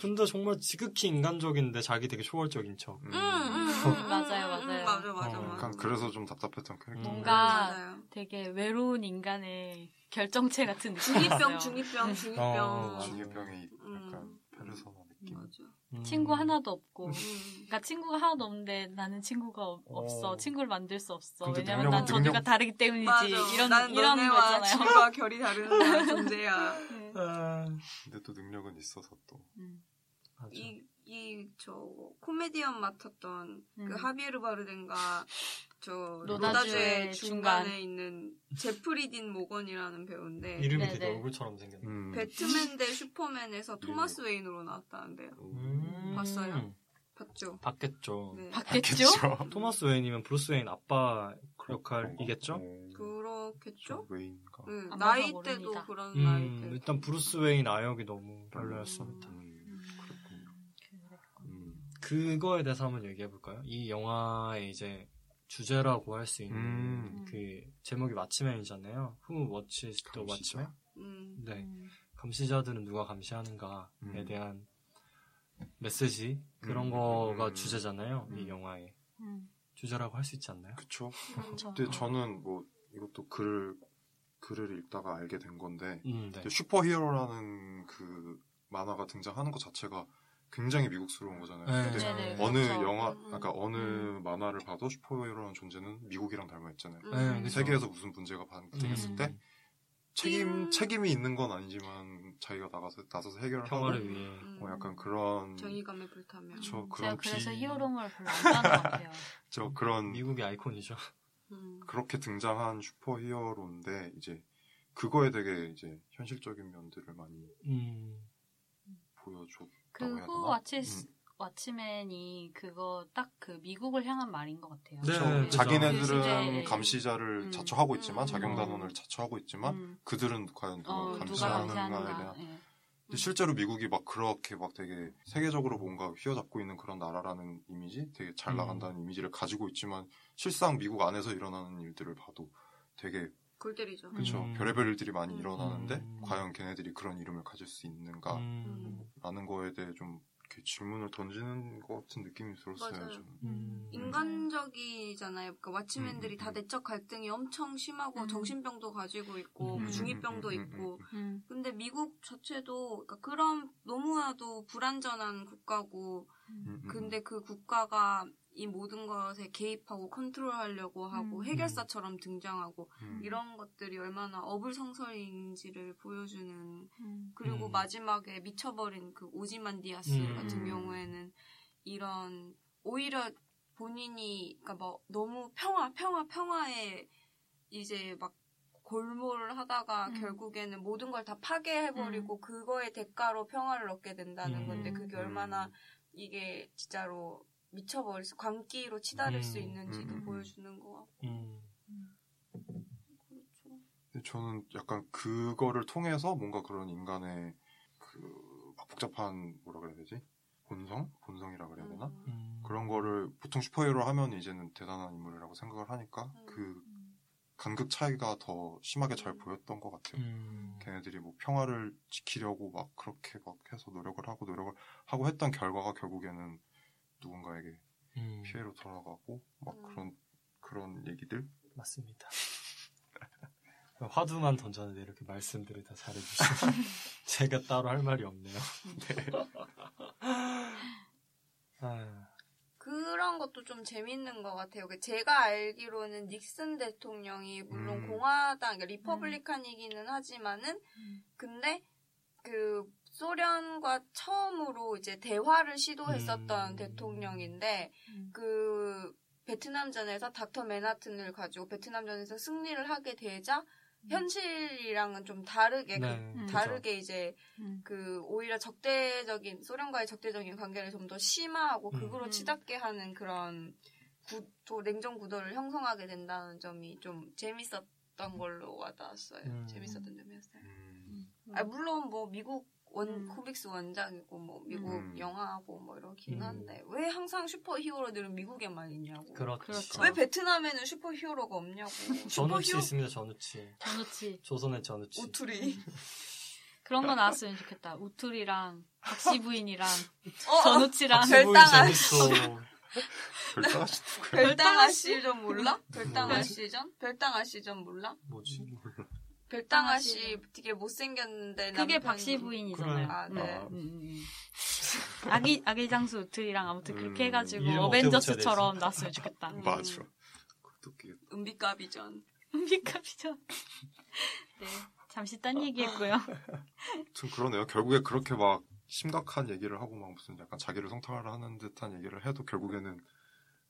근데 정말 지극히 인간적인데 자기 되게 초월적인 척. 음. 응, 응, 응, 응, 맞아요, 맞아요. 맞아 맞아 어, 맞아 약간 그래서 좀 답답했던 캐릭터. 음. 뭔가 맞아요. 되게 외로운 인간의 결정체 같은 느낌이 중이병. 중이병 중이병 어, 맞아. 중이병이 음. 약간 페르소나 느낌. 맞아 음. 친구 하나도 없고 음. 그러니까 친구가 하나도 없는데 나는 친구가 없- 없어. 어. 친구를 만들 수 없어. 왜냐면 난 능력- 다르기 때문이지. 맞아. 이런 난 이런 너네와 거잖아요. 질과 *laughs* 결이 다른 존재야. 아, 근데 또 능력은 있어서 또. 음. 맞아. 이, 이, 저, 코미디언 맡았던 음. 그 하비에르 바르뎀과 저, 로다주의 중간에 중간. 있는 제프리 딘 모건이라는 배우인데, 이름이 네네. 되게 얼굴처럼 생겼네. 음. 배트맨 대 슈퍼맨에서 토마스 웨인으로 나왔다는데요. 음. 봤어요? 봤죠? 봤겠죠. 네. 봤겠죠? *laughs* 토마스 웨인이면 브루스 웨인 아빠 역할이겠죠? 어, 그렇겠죠? 저 웨인가. 네, 안 나이 봐서 때도 모릅니다. 그런 음, 나이 때. 일단 브루스 웨인 아역이 너무 별로였습니다. 음, 그렇군요. 음. 그거에 대해서 한번 얘기해 볼까요? 이 영화의 이제 주제라고 할 수 있는 음. 그 제목이 Watchmen이잖아요. Who watches the 감시자. Watchmen? 음. 네. 음. 감시자들은 누가 감시하는가에 음. 대한 메시지 그런 음. 거가 음. 주제잖아요. 이 음. 영화의 음. 주제라고 할 수 있지 않나요? 그쵸. 그렇죠. 근데 저는 뭐 이것도 글을 글을 읽다가 알게 된 건데 음, 네. 슈퍼히어로라는 그 만화가 등장하는 것 자체가 굉장히 미국스러운 거잖아요. 네. 근데 네네, 어느 그렇죠. 영화, 음, 음. 그러니까 어느 음. 만화를 봐도 슈퍼히어로라는 존재는 미국이랑 닮아 있잖아요. 음. 네, 그쵸. 세계에서 무슨 문제가 발생했을 음. 때 책임 음. 책임이 있는 건 아니지만 자기가 나가서 나서서 해결을 하고 평화를 위해 음. 뭐 약간 그런 정의감에 불타면. 제가 그런 그래서 비- 히어로물 별로 안 좋아하는 것 같아요. *laughs* 저 그런 미국의 아이콘이죠. 음. 그렇게 등장한 슈퍼히어로인데 이제 그거에 되게 이제 현실적인 면들을 많이 음, 보여줬다고 그? who 와치스 왓츠맨이 그거 딱 그 미국을 향한 말인 것 같아요. 네, 그렇죠. 자기네들은 그 시대에- 감시자를 음. 자처하고 있지만 음. 자경단원을 자처하고 있지만 음. 그들은 과연 누가 어, 감시하는가에 감시하는가. 대한 예. 근데 실제로 미국이 막 그렇게 막 되게 세계적으로 뭔가 휘어잡고 있는 그런 나라라는 이미지, 되게 잘 음. 나간다는 이미지를 가지고 있지만 실상 미국 안에서 일어나는 일들을 봐도 되게 골 때리죠. 그렇죠 음. 별의별 일들이 많이 음. 일어나는데 음. 과연 걔네들이 그런 이름을 가질 수 있는가라는 음. 거에 대해 좀 이렇게 질문을 던지는 것 같은 느낌이 들었어요. 맞아요. 저는. 음. 인간적이잖아요. 그러니까 왓츠맨들이 음, 다 음. 내적 갈등이 엄청 심하고 음. 정신병도 가지고 있고 음, 중이병도 있고 음. 근데 미국 자체도 그러니까 그런 너무나도 불안전한 국가고 근데 그 국가가 이 모든 것에 개입하고 컨트롤하려고 하고 음. 해결사처럼 등장하고 음. 이런 것들이 얼마나 어불성설인지를 보여주는 음. 그리고 음. 마지막에 미쳐버린 그 오지만 디아스 음. 같은 음. 경우에는 이런 오히려 본인이 그러니까 뭐 너무 평화 평화 평화에 이제 막 골몰을 하다가 음. 결국에는 모든 걸 다 파괴해버리고 그거의 대가로 평화를 얻게 된다는 음. 건데 그게 얼마나 이게 진짜로 미쳐버릴 수 광기로 치달을 음. 수 있는지도 음, 음, 음. 보여주는 것 같고 음. 그렇죠. 근데 저는 약간 그거를 통해서 뭔가 그런 인간의 그막 복잡한 뭐라 그래야 되지? 본성? 본성이라 그래야 되나? 음. 음. 그런 거를 보통 슈퍼히어로 하면 이제는 대단한 인물이라고 생각을 하니까 음. 그 간극 차이가 더 심하게 잘 보였던 것 같아요. 음. 걔네들이 뭐 평화를 지키려고 막 그렇게 막 해서 노력을 하고 노력을 하고 했던 결과가 결국에는 누군가에게 음. 피해로 돌아가고 막 음. 그런 그런 얘기들 맞습니다. *laughs* 화두만 던졌는데 이렇게 말씀들을 다 잘해주시고 *laughs* 제가 따로 할 말이 없네요. *laughs* 아, 그런 것도 좀 재밌는 것 같아요. 그 제가 알기로는 닉슨 대통령이 물론 음. 공화당, 그러니까 리퍼블리칸이기는 하지만은 음. 근데 그 소련과 처음으로 이제 대화를 시도했었던 음. 대통령인데 음. 그 베트남전에서 닥터 맨하튼을 가지고 베트남전에서 승리를 하게 되자 현실이랑은 좀 다르게 그- 네, 음. 다르게 이제 음. 그 오히려 적대적인 소련과의 적대적인 관계를 좀 더 심화하고 음. 극으로 음. 치닫게 하는 그런 구도 냉정 구도를 형성하게 된다는 점이 좀 재밌었던 걸로 와닿았어요. 음. 재밌었던 점이었어요. 음, 아, 물론 뭐 미국 원 음. 코믹스 원작이고 뭐 미국 음. 영화하고 뭐 이렇긴 음. 한데 왜 항상 슈퍼 히어로들은 미국에만 있냐고. 그렇죠. 그렇죠. 왜 베트남에는 슈퍼 히어로가 없냐고. 슈퍼 *laughs* 전우치 히어 있습니다. 전우치. 전우치 조선의 전우치. 우투리. 그런 거 나왔으면 좋겠다. 우투리랑 박씨 부인이랑 어, 전우치랑 박씨부인 별당아. 재밌어. 별다시 별당아 씨전 몰라? 네. 별당아 뭐지? 씨전? 별당아 씨전 몰라? 뭐지? 별당아 씨 되게 못생겼는데 그게 박씨 부인이잖아요. 그래. 아, 네. 아. 음, 음, 음. *laughs* 아기 아기 장수 우툴이랑 아무튼 그렇게 음, 해가지고 어벤져스처럼 나왔으면 좋겠다. 음. 맞아. 은비까비전. 미카비죠. *laughs* 네, 잠시 딴 얘기했고요. 아무튼 *laughs* 그러네요. 결국에 그렇게 막 심각한 얘기를 하고 막 무슨 약간 자기를 성탈하는 듯한 얘기를 해도 결국에는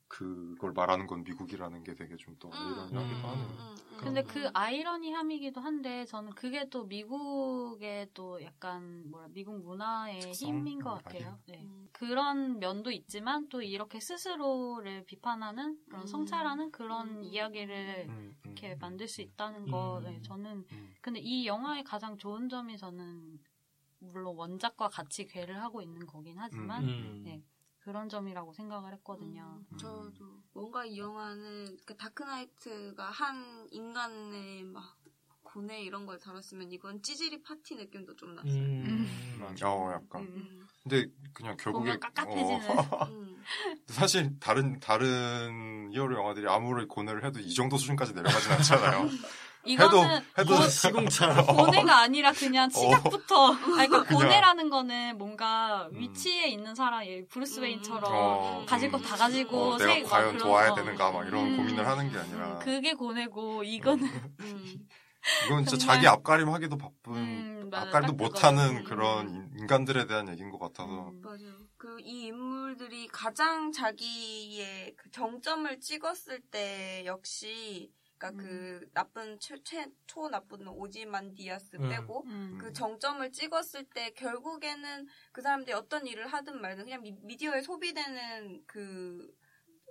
그걸 말하는 건 미국이라는 게 되게 좀또 음, 아이러니하기도 음, 하네요. 근데 그 아이러니함이기도 한데 저는 그게 또 미국의 또 약간 뭐라 미국 문화의 특성? 힘인 것 음, 같아요. 네. 음. 그런 면도 있지만 또 이렇게 스스로를 비판하는 그런 음. 성찰하는 그런 음. 이야기를 음, 음, 이렇게 음, 만들 수 음, 있다는 거 음. 네, 저는 음. 근데 이 영화의 가장 좋은 점이 저는 물론 원작과 같이 괴를 하고 있는 거긴 하지만 음. 네. 그런 점이라고 생각을 했거든요. 음, 저도 뭔가 이 영화는 그 다크나이트가 한 인간의 막 고뇌 이런 걸 다뤘으면 이건 찌질이 파티 느낌도 좀 났어요. 음. 맞아. 어, 약간. 음. 근데 그냥 결국에 깝깝해지는. 어, 음. 사실 다른 다른 히어로 영화들이 아무리 고뇌를 해도 이 정도 수준까지 내려가진 않잖아요. *laughs* 이거는 해도 고- 시궁창. *laughs* 고뇌가 아니라 그냥 시작부터 아니, 그러니까. 고뇌라는 거는 뭔가 음. 위치에 있는 사람 예, 브루스 음. 웨인처럼 어, 가질 음. 거다 가지고 어, 세- 내가 막 과연 도와야 거. 되는가 막 이런 음. 고민을 하는 게 아니라 음, 그게 고뇌고 이거는 *laughs* 음. 이건 진짜 자기 앞가림 하기도 바쁜 음, 맞아, 앞가림도 딱 못하는. 그런 인- 인간들에 대한 얘기인 것 같아서 음. 맞아요. 그 이 인물들이 가장 자기의 그 정점을 찍었을 때 역시 그러니까 음. 그 나쁜 최, 최, 초 나쁜 오지만 디아스 음. 빼고 음. 그 정점을 찍었을 때 결국에는 그 사람들이 어떤 일을 하든 말든 그냥 미, 미디어에 소비되는 그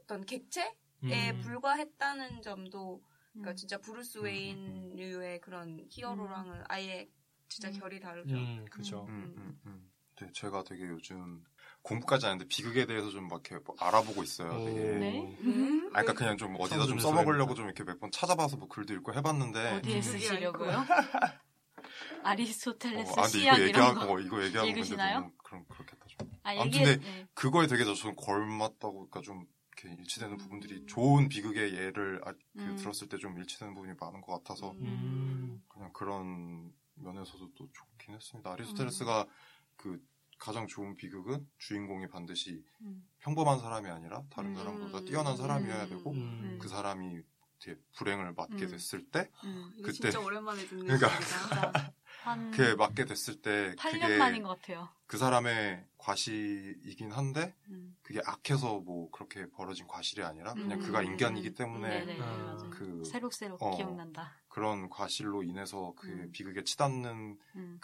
어떤 객체에 음. 불과했다는 점도 그러니까 음. 진짜 브루스 웨인류의 그런 히어로랑은 아예 진짜 음. 결이 다르죠. 음, 그죠. 음, 음, 음. 네, 제가 되게 요즘 공부까지 안 했는데 비극에 대해서 좀 막 이렇게 뭐 알아보고 있어요. 오. 되게. 네? 음? 아, 그러니까 그냥 좀 어디다 좀 써먹으려고. 좀 이렇게 몇 번 찾아봐서 뭐 글도 읽고 해봤는데. 어디에 음. 쓰시려고요? *laughs* *laughs* 아리스토텔레스 어, 아, 근데 이거 얘기하고, 거. 어, 이거 얘기하고 근데 읽으시나요? 너무 그럼 그렇겠다 좀. 아, 아무튼 얘기해. 근데 네. 그거에 되게 저는 걸맞다고, 그러니까 좀 이렇게 일치되는 부분들이 음. 좋은 비극의 예를 아, 그 음. 들었을 때 좀 일치되는 부분이 많은 것 같아서 음. 그냥 그런 면에서도 또 좋긴 했습니다. 음. 아리스토텔레스가 그 가장 좋은 비극은 주인공이 반드시 음. 평범한 사람이 아니라 다른 음. 사람보다 뛰어난 사람이어야 되고 음. 그 사람이 이제 불행을 맞게 음. 됐을 때 음. 그때- 진짜 오랜만에 듣는 그러니까- *laughs* 그에 맞게 됐을 때 8년 그게 만인 것 같아요. 그 사람의 과실이긴 한데 음. 그게 악해서 뭐 그렇게 벌어진 과실이 아니라 그냥 음. 그가 인간이기 때문에 네네 아, 맞아요. 그 새록새록 어. 기억난다. 그런 과실로 인해서 그 음. 비극에 치닫는 음.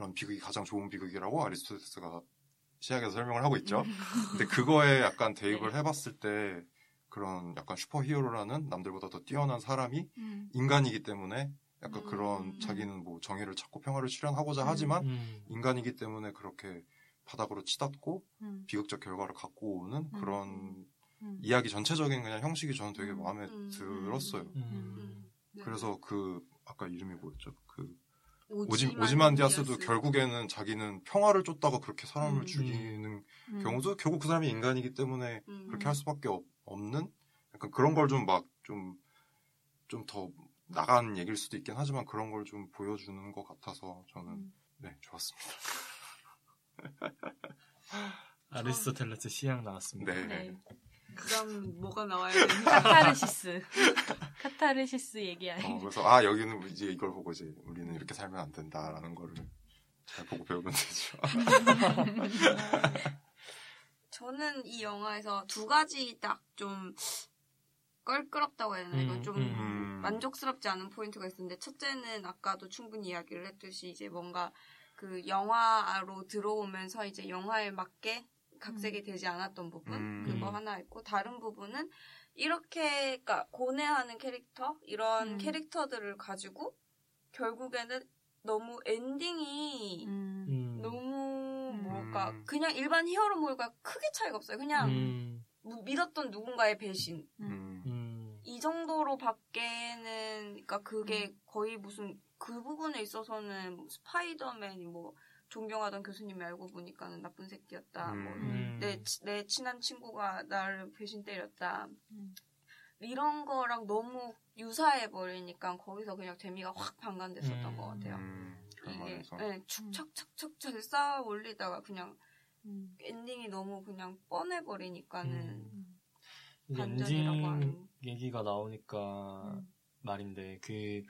그런 비극이 가장 좋은 비극이라고 아리스토텔레스가 시작에서 설명을 하고 있죠. 음. 근데 그거에 약간 네. 대입을 해봤을 때 그런 약간 슈퍼히어로라는 남들보다 더 뛰어난 사람이 음. 인간이기 때문에 약간 음. 그런 자기는 뭐 정의를 찾고 평화를 실현하고자 음. 하지만 음. 인간이기 때문에 그렇게 바닥으로 치닫고 음. 비극적 결과를 갖고 오는 그런 음. 이야기 전체적인 그냥 형식이 저는 되게 음. 마음에 음. 들었어요. 음. 네. 그래서 그 아까 이름이 뭐였죠? 그 오지만, 오지, 오지만 디아스도 디아스. 결국에는 자기는 평화를 쫓다가 그렇게 사람을 음. 죽이는 음. 경우도 결국 그 사람이 인간이기 때문에 음. 그렇게 할 수밖에 없, 는 약간 그런 걸 좀 막 좀 좀 더 나간 얘기일 수도 있긴 하지만 그런 걸 좀 보여주는 것 같아서 저는 음. 네 좋았습니다. 아리스토텔레스 시약 나왔습니다. 네. 네. 그다음 뭐가 나와야 되는지 카타르시스. 카타르시스 얘기할. 어, 그래서 아 여기는 이제 이걸 보고 이제 우리는 이렇게 살면 안 된다라는 거를 잘 보고 배우면 되죠. *laughs* 저는 이 영화에서 두 가지 딱 좀 껄끄럽다고 해야 되나 음, 이건 좀 음. 만족스럽지 않은 포인트가 있었는데 첫째는 아까도 충분히 이야기를 했듯이 이제 뭔가 그 영화로 들어오면서 이제 영화에 맞게 각색이 되지 않았던 부분 음. 그거 하나 있고 다른 부분은 이렇게 그러니까 고뇌하는 캐릭터 이런 음. 캐릭터들을 가지고 결국에는 너무 엔딩이 음. 음. 너무 음. 뭐랄까 음. 그냥 일반 히어로물과 크게 차이가 없어요. 그냥 음. 무- 믿었던 누군가의 배신 음. 음. 이 정도로 밖에는 그러니까 그게 거의 무슨 그 부분에 있어서는 뭐 스파이더맨이 뭐 존경하던 교수님이 알고 보니까는 나쁜 새끼였다. 뭐 음. 내, 치- 내 친한 친구가 나를 배신 때렸다. 음. 이런 거랑 너무 유사해 버리니까 거기서 그냥 재미가 확 반감됐었던 음. 것 같아요. 음, 이게 네, 축척척척 쌓아 올리다가 그냥 음. 엔딩이 너무 그냥 뻔해 버리니까는 음. 반전이라고 엔딩 하는. 얘기가 나오니까 음. 말인데 그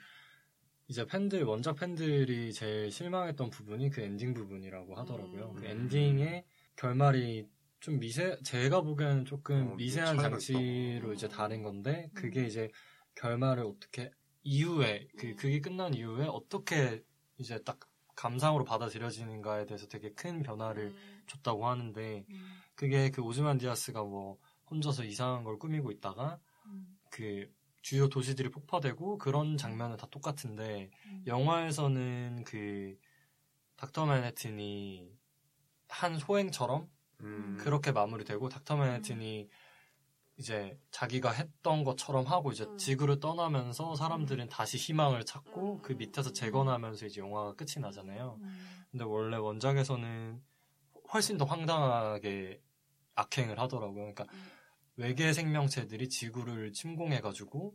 이제 팬들 원작 팬들이 제일 실망했던 부분이 그 엔딩 부분이라고 하더라고요. 음. 그 엔딩의 결말이 좀 미세 제가 보기에는 조금 어, 미세한 장치로 있다고. 이제 다른 건데 그게 음. 이제 결말을 어떻게 이후에 그 음. 그게 끝난 이후에 어떻게 이제 딱 감상으로 받아들여지는가에 대해서 되게 큰 변화를 음. 줬다고 하는데 음. 그게 그 오즈만 디아스가 뭐 혼자서 이상한 걸 꾸미고 있다가 음. 그 주요 도시들이 폭파되고 그런 장면은 다 똑같은데 음. 영화에서는 그 닥터 맨해튼이 한 소행처럼 음. 그렇게 마무리되고 닥터 맨해튼이 이제 자기가 했던 것처럼 하고 이제 음. 지구를 떠나면서 사람들은 다시 희망을 찾고 음. 그 밑에서 재건하면서 이제 영화가 끝이 나잖아요. 음. 근데 원래 원작에서는 훨씬 더 황당하게 악행을 하더라고요. 그러니까 음. 외계 생명체들이 지구를 침공해가지고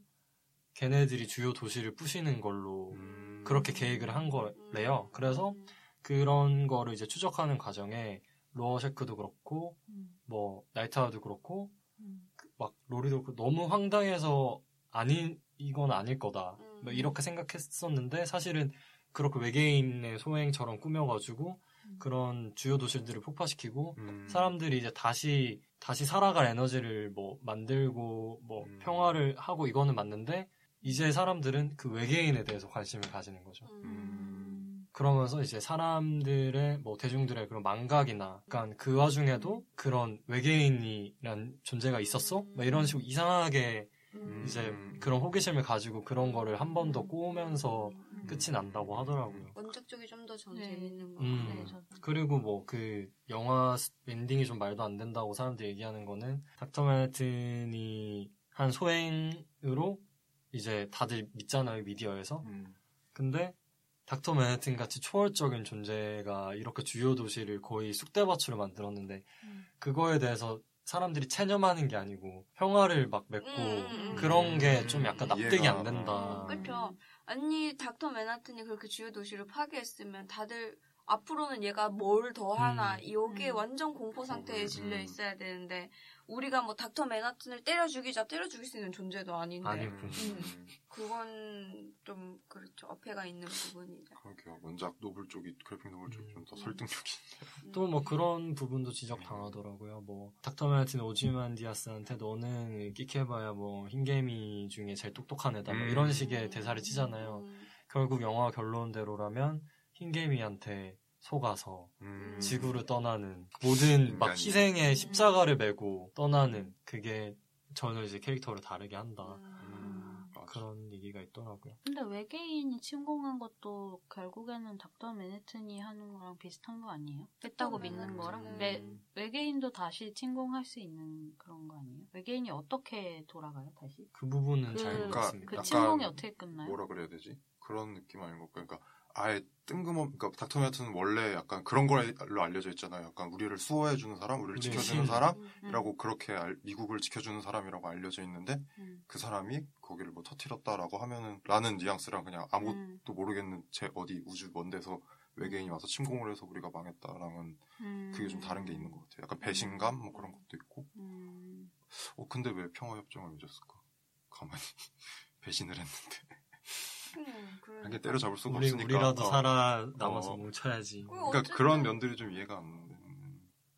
걔네들이 주요 도시를 부시는 걸로 음. 그렇게 계획을 한 거래요. 그래서 그런 거를 이제 추적하는 과정에 로어 셰크도 그렇고 음. 뭐 나이트하도 그렇고 음. 막 로리도 그렇고 너무 황당해서 아닌 이건 아닐 거다. 음. 뭐 이렇게 생각했었는데 사실은 그렇게 외계인의 소행처럼 꾸며가지고 음. 그런 주요 도시들을 폭파시키고 음. 사람들이 이제 다시 다시 살아갈 에너지를 뭐 만들고 뭐 음. 평화를 하고 이거는 맞는데 이제 사람들은 그 외계인에 대해서 관심을 가지는 거죠. 음. 그러면서 이제 사람들의 뭐 대중들의 그런 망각이나 약간 그 와중에도 그런 외계인이란 존재가 있었어? 막 이런 식으로 이상하게 음. 이제 그런 호기심을 가지고 그런 거를 한 번 더 꼬우면서 음. 끝이 난다고 하더라고요. 원작 쪽이 좀더 저는 네. 재밌는 것 음. 같아요. 네, 저- 그리고 뭐 그 영화 스- 엔딩이 좀 말도 안 된다고 사람들이 얘기하는 거는 닥터 맨해튼이 한 소행으로 이제 다들 믿잖아요 미디어에서 음. 근데 닥터 맨해튼 같이 초월적인 존재가 이렇게 주요 도시를 거의 쑥대밭으로 만들었는데 음. 그거에 대해서 사람들이 체념하는 게 아니고 평화를 막 맺고 음, 음, 음. 그런 게 좀 약간 납득이 이해가- 안 된다. 음, 그렇죠. 아니 닥터 맨하튼이 그렇게 주요 도시를 파괴했으면 다들 앞으로는 얘가 뭘 더 하나 음. 여기에 음. 완전 공포 상태에 음. 질려 있어야 되는데 우리가 뭐 닥터 맨하튼을 때려 죽이자 때려 죽일 수 있는 존재도 아닌데 아니고. 음. 그건 좀 그렇죠 어폐가 있는 부분이죠. 그러게요. 원작 노블 쪽이 그래픽 노블 쪽이 좀더 음. 설득력이. 또뭐 그런 부분도 지적당하더라고요. 뭐 닥터 맨하튼 오지만디아스한테 너는 끽해봐야 뭐 흰개미 중에 제일 똑똑한 애다. 뭐 음. 이런 식의 대사를 치잖아요. 음. 결국 영화 결론대로라면 흰개미한테 속아서 음. 지구를 떠나는 모든 막. 희생의 십자가를 메고 떠나는 그게 전혀 이제 캐릭터를 다르게 한다. 음. 맞아. 그런 얘기가 있더라고요. 근데 외계인이 침공한 것도 결국에는 닥터 맨해튼이 하는 거랑 비슷한 거 아니에요? 했다고 믿는 맨해튼은- 거랑 외, 외계인도 다시 침공할 수 있는 그런 거 아니에요? 외계인이 어떻게 돌아가요 다시? 그 부분은 그- 잘 그러니까 모르겠습니다. 그 침공이 어떻게 끝나요? 뭐라 그래야 되지? 그런 느낌 아닌 것 같고, 그러니까 아예 뜬금없, 그러니까 닥터 맨하튼은 원래 약간 그런 걸로 알려져 있잖아요. 약간 우리를 수호해주는 사람, 우리를 우리의 지켜주는 신. 사람이라고 음, 그렇게 알- 미국을 지켜주는 사람이라고 알려져 있는데 음, 그 사람이 거기를 뭐 터트렸다라고 하면은 라는 뉘앙스랑 그냥 아무것도 음, 모르겠는 제 어디 우주 먼 데서 외계인이 와서 침공을 해서 우리가 망했다랑은 음. 그게 좀 다른 게 있는 것 같아요. 약간 배신감 뭐 그런 것도 있고. 음, 어 근데 왜 평화협정을 맺었을까? 가만히 *laughs* 배신을 했는데. 음, 한 그러니까. 개 때려잡을 수가 우리, 없으니까. 우리라도 어. 살아 남아서 어. 뭉쳐야지. 그 그러니까 어쨌든 그런 면들이 좀 이해가 안 돼.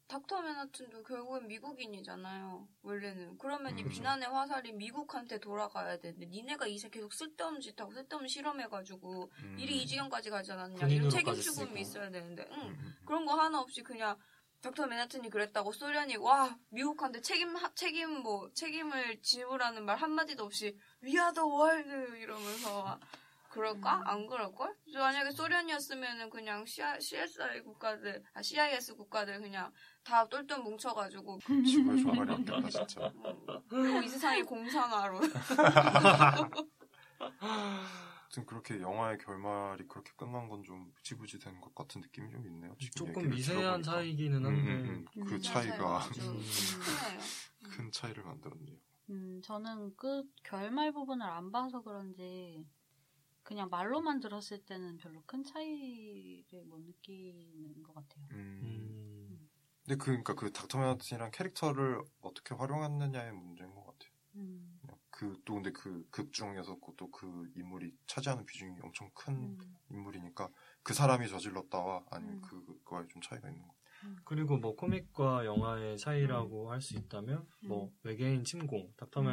닥터 맨하튼도 결국엔 미국인이잖아요. 원래는. 그러면 이 음. 비난의 화살이 미국한테 돌아가야 되는데 니네가 이제 계속 쓸데없는 짓하고 쓸데없는 실험해가지고 음. 일이 이 지경까지 가지 않았냐. 이런 책임. 추궁이 있어야 되는데. 응. 음, 음, 그런 거 하나 없이 그냥 닥터 맨하튼이 그랬다고 소련이 와 미국한테 책임 하- 책임 뭐 책임을 지우라는 말 한마디도 없이 We are the world 이러면서 그럴까? 안 그럴걸? 만약에 소련이었으면은 그냥 CSI 국가들, 아, CIS 국가들 그냥 다 똘똘 뭉쳐가지고 음. 지구의 종말이 없겠다 진짜. 음, 그리고 이 세상이 공산화로 아무튼 그렇게 영화의 결말이 그렇게 끝난 건 좀 부지부지 된 것 같은 느낌이 좀 있네요. 지금 조금 미세한 들어보니까. 차이기는 음, 한데 음, 음. 그 음, 차이가 음. 크네요. 큰 차이를 만들었네요. 음, 저는 그 결말 부분을 안 봐서 그런지 그냥 말로만 들었을 때는 별로 큰 차이를 못 느끼는 것 같아요. 음. 음, 근데 그, 그러니까 그 닥터 맨하튼이랑 캐릭터를 어떻게 활용했느냐의 문제인 것 같아요. 음, 그또 근데 그 극 중에서 또 그 인물이 차지하는 비중이 엄청 큰 음, 인물이니까 그 사람이 저질렀다와 아니면 음. 그거에 좀 차이가 있는 것 같아요. 그리고 뭐 코믹과 영화의 차이라고 할 수 있다면 뭐 음. 외계인 침공, 닥터 음.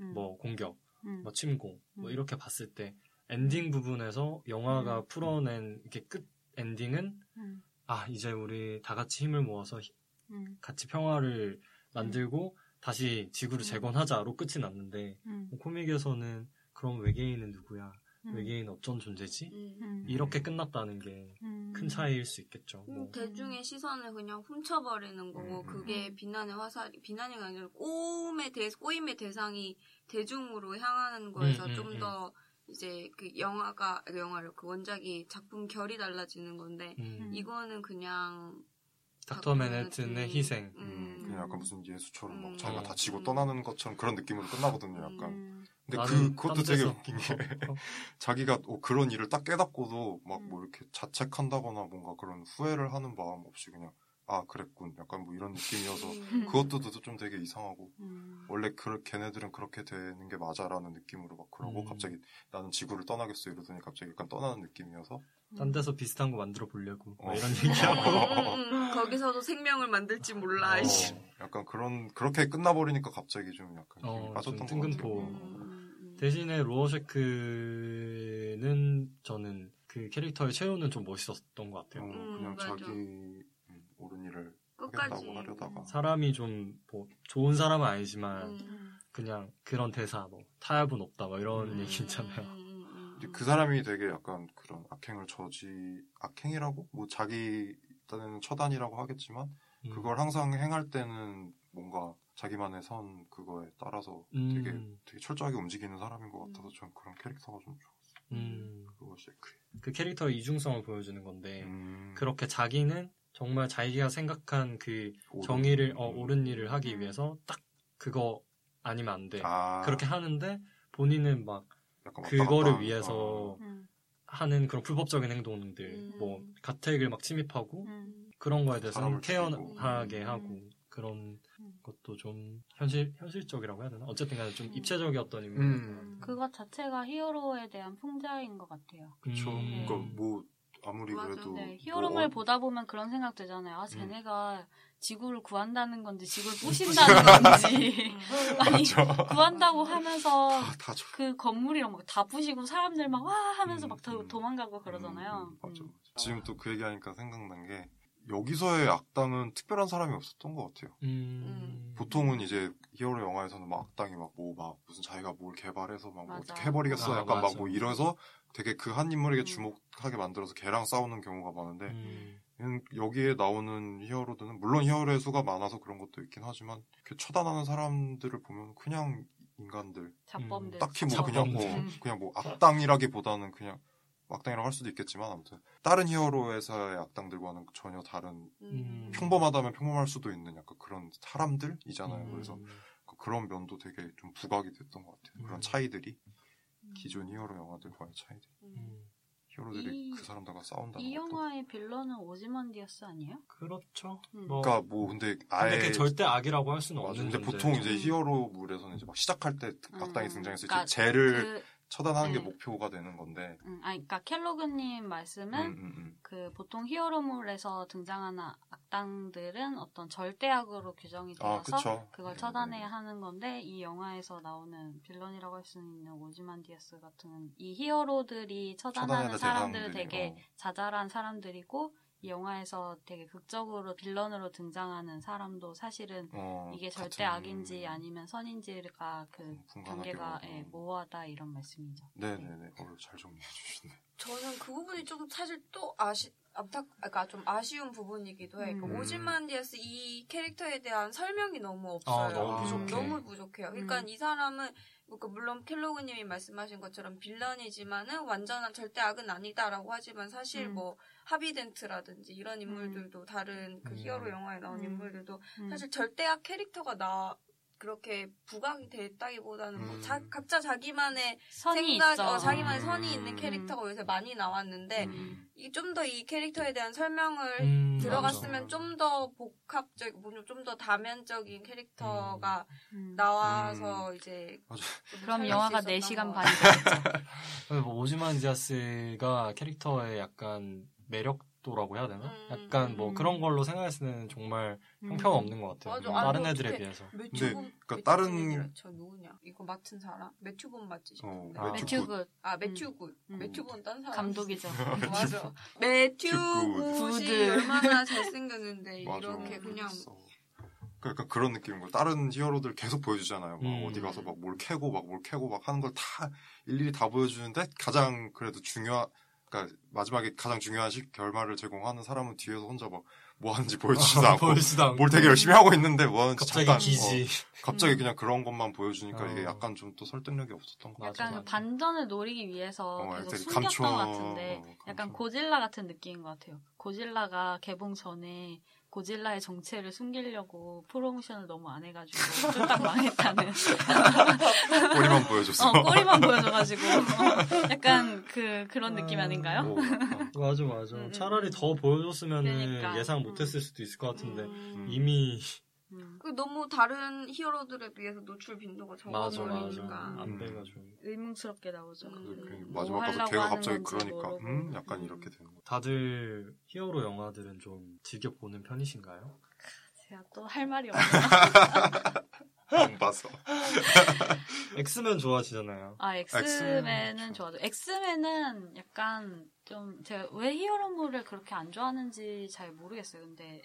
음, 뭐 공격, 음, 뭐 침공 뭐 음. 이렇게 봤을 때 엔딩 부분에서 영화가 음. 풀어낸 이렇게 끝 엔딩은 음, 아 이제 우리 다 같이 힘을 모아서 히- 음, 같이 평화를 만들고 다시 지구를 음. 재건하자로 끝이 났는데 음, 뭐 코믹에서는 그럼 외계인은 누구야? 음, 외계인 어쩐 존재지? 음. 음, 이렇게 끝났다는 게큰 음, 차이일 수 있겠죠. 음, 뭐. 대중의 시선을 그냥 훔쳐버리는 거고 음, 그게 음. 비난의 화살이 비난이 아니라 대 꼬임의 대상이 대중으로 향하는 거에서 음, 음, 좀 음. 더 이제 그 영화가 그 영화를 그 원작이 작품 결이 달라지는 건데 음. 이거는 그냥 닥터 맨해튼의 희생. 음, 그냥 약간 무슨 예수처럼 막 음. 자기가 어. 다치고 음. 떠나는 것처럼 그런 느낌으로 끝나거든요. 약간. 음, 근데 그 그것도 딴 되게 웃긴 게 어, 어. *laughs* 자기가 어, 그런 일을 딱 깨닫고도 막 음. 뭐 이렇게 자책한다거나 뭔가 그런 후회를 하는 마음 없이 그냥 아 그랬군 약간 뭐 이런 느낌이어서 음. 그것도 또좀 되게 이상하고 음, 원래 그 걔네들은 그렇게 되는 게 맞아라는 느낌으로 막 그러고 음. 갑자기 나는 지구를 떠나겠어 이러더니 갑자기 약간 떠나는 느낌이어서 딴 데서 비슷한 거 만들어 보려고 막 어. 이런 *laughs* 음, 얘기하고 음, 음. 거기서도 생명을 만들지 몰라 어. 약간 그런 그렇게 끝나버리니까 갑자기 좀 약간 어, 빠졌던 좀것 뜬금포. 같아요. 대신에 로어셰크는 저는 그 캐릭터의 채우는 좀 멋있었던 것 어, 같아요. 음, 그냥 맞아. 자기 음, 옳은 일을 끝까지 하려다가 사람이 좀 뭐 좋은 사람은 아니지만 음. 그냥 그런 대사 뭐 타협은 없다 뭐 이런 음. 얘기 있잖아요. 음, 음, 근데 음. 그 사람이 되게 약간 그런 악행을 저지 악행이라고 뭐 자기 딴에는 처단이라고 하겠지만 음. 그걸 항상 행할 때는 뭔가 자기만의 선 그거에 따라서 음. 되게 되게 철저하게 움직이는 사람인 것 같아서 전 그런 캐릭터가 좀 좋았어요. 음, 그것이 그 그 캐릭터의 이중성을 보여주는 건데 음, 그렇게 자기는 정말 자기가 생각한 그 정의를 어, 음. 옳은 일을 하기 음. 위해서 딱 그거 아니면 안 돼. 아, 그렇게 하는데 본인은 막 그거를 갔다 위해서 음, 하는 그런 불법적인 행동들, 음. 뭐 가택을 막 침입하고 음. 그런 거에 대해서 케어하게 죽이고. 하고 그런 음. 것도 좀 현실 현실적이라고 해야 되나? 어쨌든 간에 좀 음. 입체적이었던 인물. 음. 그것 자체가 히어로에 대한 풍자인 것 같아요. 그쵸. 음. 그러니까 뭐 아무리 맞아. 그래도 네, 뭐 히어로물 어- 보다 보면 그런 생각 들잖아요. 아, 음. 쟤네가 지구를 구한다는 건지 지구를 부신다는 건지. *laughs* 아니. 구한다고 하면서 다, 다 저- 그 건물이랑 막 다 부시고 사람들 막 와 하면서 음, 막 도, 음. 도망가고 그러잖아요. 음, 음, 음. 맞아. 지금 또 그 얘기하니까 생각난 게 여기서의 악당은 특별한 사람이 없었던 것 같아요. 음. 보통은 이제 히어로 영화에서는 막 악당이 막 뭐막 무슨 자기가 뭘 개발해서 막 뭐. 어떻게 해버리겠어 아, 약간. 막 뭐 이래서 되게 그 한 인물에게 음. 주목하게 만들어서 걔랑 싸우는 경우가 많은데 음. 얘는 여기에 나오는 히어로들은 물론 히어로의 수가 많아서 그런 것도 있긴 하지만 이렇게 처단하는 사람들을 보면 그냥 인간들 잡범들. 딱히 뭐 그냥 뭐 잡범들. 그냥 뭐 악당이라기보다는 그냥 악당이라고 할 수도 있겠지만 아무튼 다른 히어로에서의 악당들과는 전혀 다른 음. 평범하다면 평범할 수도 있는 약간 그런 사람들이잖아요. 음. 그래서 그런 면도 되게 좀 부각이 됐던 것 같아요. 음. 그런 차이들이 기존 히어로 영화들과의 차이들. 음. 히어로들이 이- 그 사람들과 싸운다는 이 것도. 영화의 빌런은 오지먼디어스 아니에요? 그렇죠. 음. 뭐 그러니까 뭐 근데 아예 근데 그 절대 악이라고 할 수는 맞아. 없는 근데 존재. 보통 이제 음. 히어로물에서는 이제 막 시작할 때 악당이 음. 등장했을 때 그러니까 쟤를 그, 처단하는 게 네. 목표가 되는 건데. 음, 아니, 그러니까 켈로그님 말씀은 음, 음, 음. 그 보통 히어로물에서 등장하는 악당들은 어떤 절대악으로 규정이 아, 되어서 그쵸. 그걸 네, 처단해야 네. 하는 건데 이 영화에서 나오는 빌런이라고 할 수 있는 오즈만디아스 같은 이 히어로들이 처단하는 사람들은 될 되게. 자잘한 사람들이고 이 영화에서 되게 극적으로 빌런으로 등장하는 사람도 사실은 어, 이게 같은- 절대 악인지 아니면 선인지가 그 단계가 하고. 예, 모호하다 이런 말씀이죠. 네네 네. 어, 잘 정리해 주시네. 저는 그 부분이 조금 사실 또 아시 안타 그러니까 좀 아쉬운 부분이기도 해. 그 음. 오즈만 디아스 이 캐릭터에 대한 설명이 너무 없어요. 아, 너무 부족해. 너무 부족해요. 그러니까 음. 이 사람은 그러니까 물론 켈로그님이 말씀하신 것처럼 빌런이지만은 완전한 절대 악은 아니다라고 하지만 사실 음. 뭐 하비덴트라든지 이런 인물들도 다른 그 음. 히어로 영화에 나온 음. 인물들도 음. 사실 절대악 캐릭터가 나 그렇게 부각이 됐다기보다는 뭐 음. 자, 각자 자기만의 선이 생각. 어, 자기만의 음. 선이 있는 캐릭터가 요새 많이 나왔는데 음. 좀더 이 캐릭터에 대한 설명을 음, 들어갔으면. 좀 더 복합적, 좀 더 다면적인 캐릭터가 음. 나와서 이제 그럼 영화가 수 있었던 4시간 것 반이. 맞아요. *laughs* 뭐 오지만디아스가 캐릭터의 약간 매력도라고 해야 되나? 음. 약간 뭐 음. 그런 걸로 생각했을 때는 정말 음. 형편없는 것 같아요. 맞아. 아니, 다른 애들에 어떡해. 비해서. 매튜본, 그러니까 다른- 저 누구냐? 이거 맡은 사람? 매튜본 맞지? 어. 아. 매튜 *laughs* 굿 아, 매튜 굿. 음. 매튜본 딴 사람. 감독이죠. 맞아. 매튜 굿. 굿이 굿. 얼마나 잘생겼는데. 이렇게 그냥. 그러니까 그런 느낌인 거예요. 다른 히어로들 계속 보여주잖아요. 막 음. 어디 가서 막 뭘 캐고 막 뭘 캐고 막 하는 걸 다 일일이 다 보여주는데 가장 그래도 중요한 그러니까 마지막에 가장 중요한 시, 결말을 제공하는 사람은 뒤에서 혼자 막 뭐 하는지 *laughs* 보여주지도 않고 보이지도 않고. 뭘 되게 열심히 하고 있는데 뭐 하는지 갑자기 잠깐 기지. 어, 갑자기 그냥 그런 것만 보여주니까 어. 이게 약간 좀 또 설득력이 없었던 것 같아요. 약간 그 반전을 노리기 위해서 어, 계속 숨겼던 감춰- 것 같은데 어, 약간 감춰. 고질라 같은 느낌인 것 같아요. 고질라가 개봉 전에 고질라의 정체를 숨기려고 프로모션을 너무 안 해가지고 쫄딱 망했다는 *laughs* 꼬리만 보여줬어. 어, 꼬리만 보여줘가지고 어, 약간 그 그런 느낌 아닌가요? 오, 약간. *laughs* 맞아, 맞아. 음, 음, 차라리 음. 더 보여줬으면 그러니까. 예상 음. 못했을 수도 있을 것 같은데 음. 이미 음, 그 너무 다른 히어로들에 비해서 노출 빈도가. 적어버리니까 안 돼가지고. 의문스럽게 나오죠. 음. 그, 그 음, 마지막 뭐 가서 걔가 갑자기 그러니까 모르고. 음 약간 음. 이렇게 되는 거. 다들 히어로 영화들은 좀 즐겨 보는 편이신가요? 제가 또 할 말이 *laughs* 없네요. 안 봐서. *laughs* 엑스맨 좋아하시잖아요. 아 엑스맨 엑스맨은 좋아하죠. 엑스맨은 약간 좀 제가 왜 히어로물을 그렇게 안 좋아하는지 잘 모르겠어요. 근데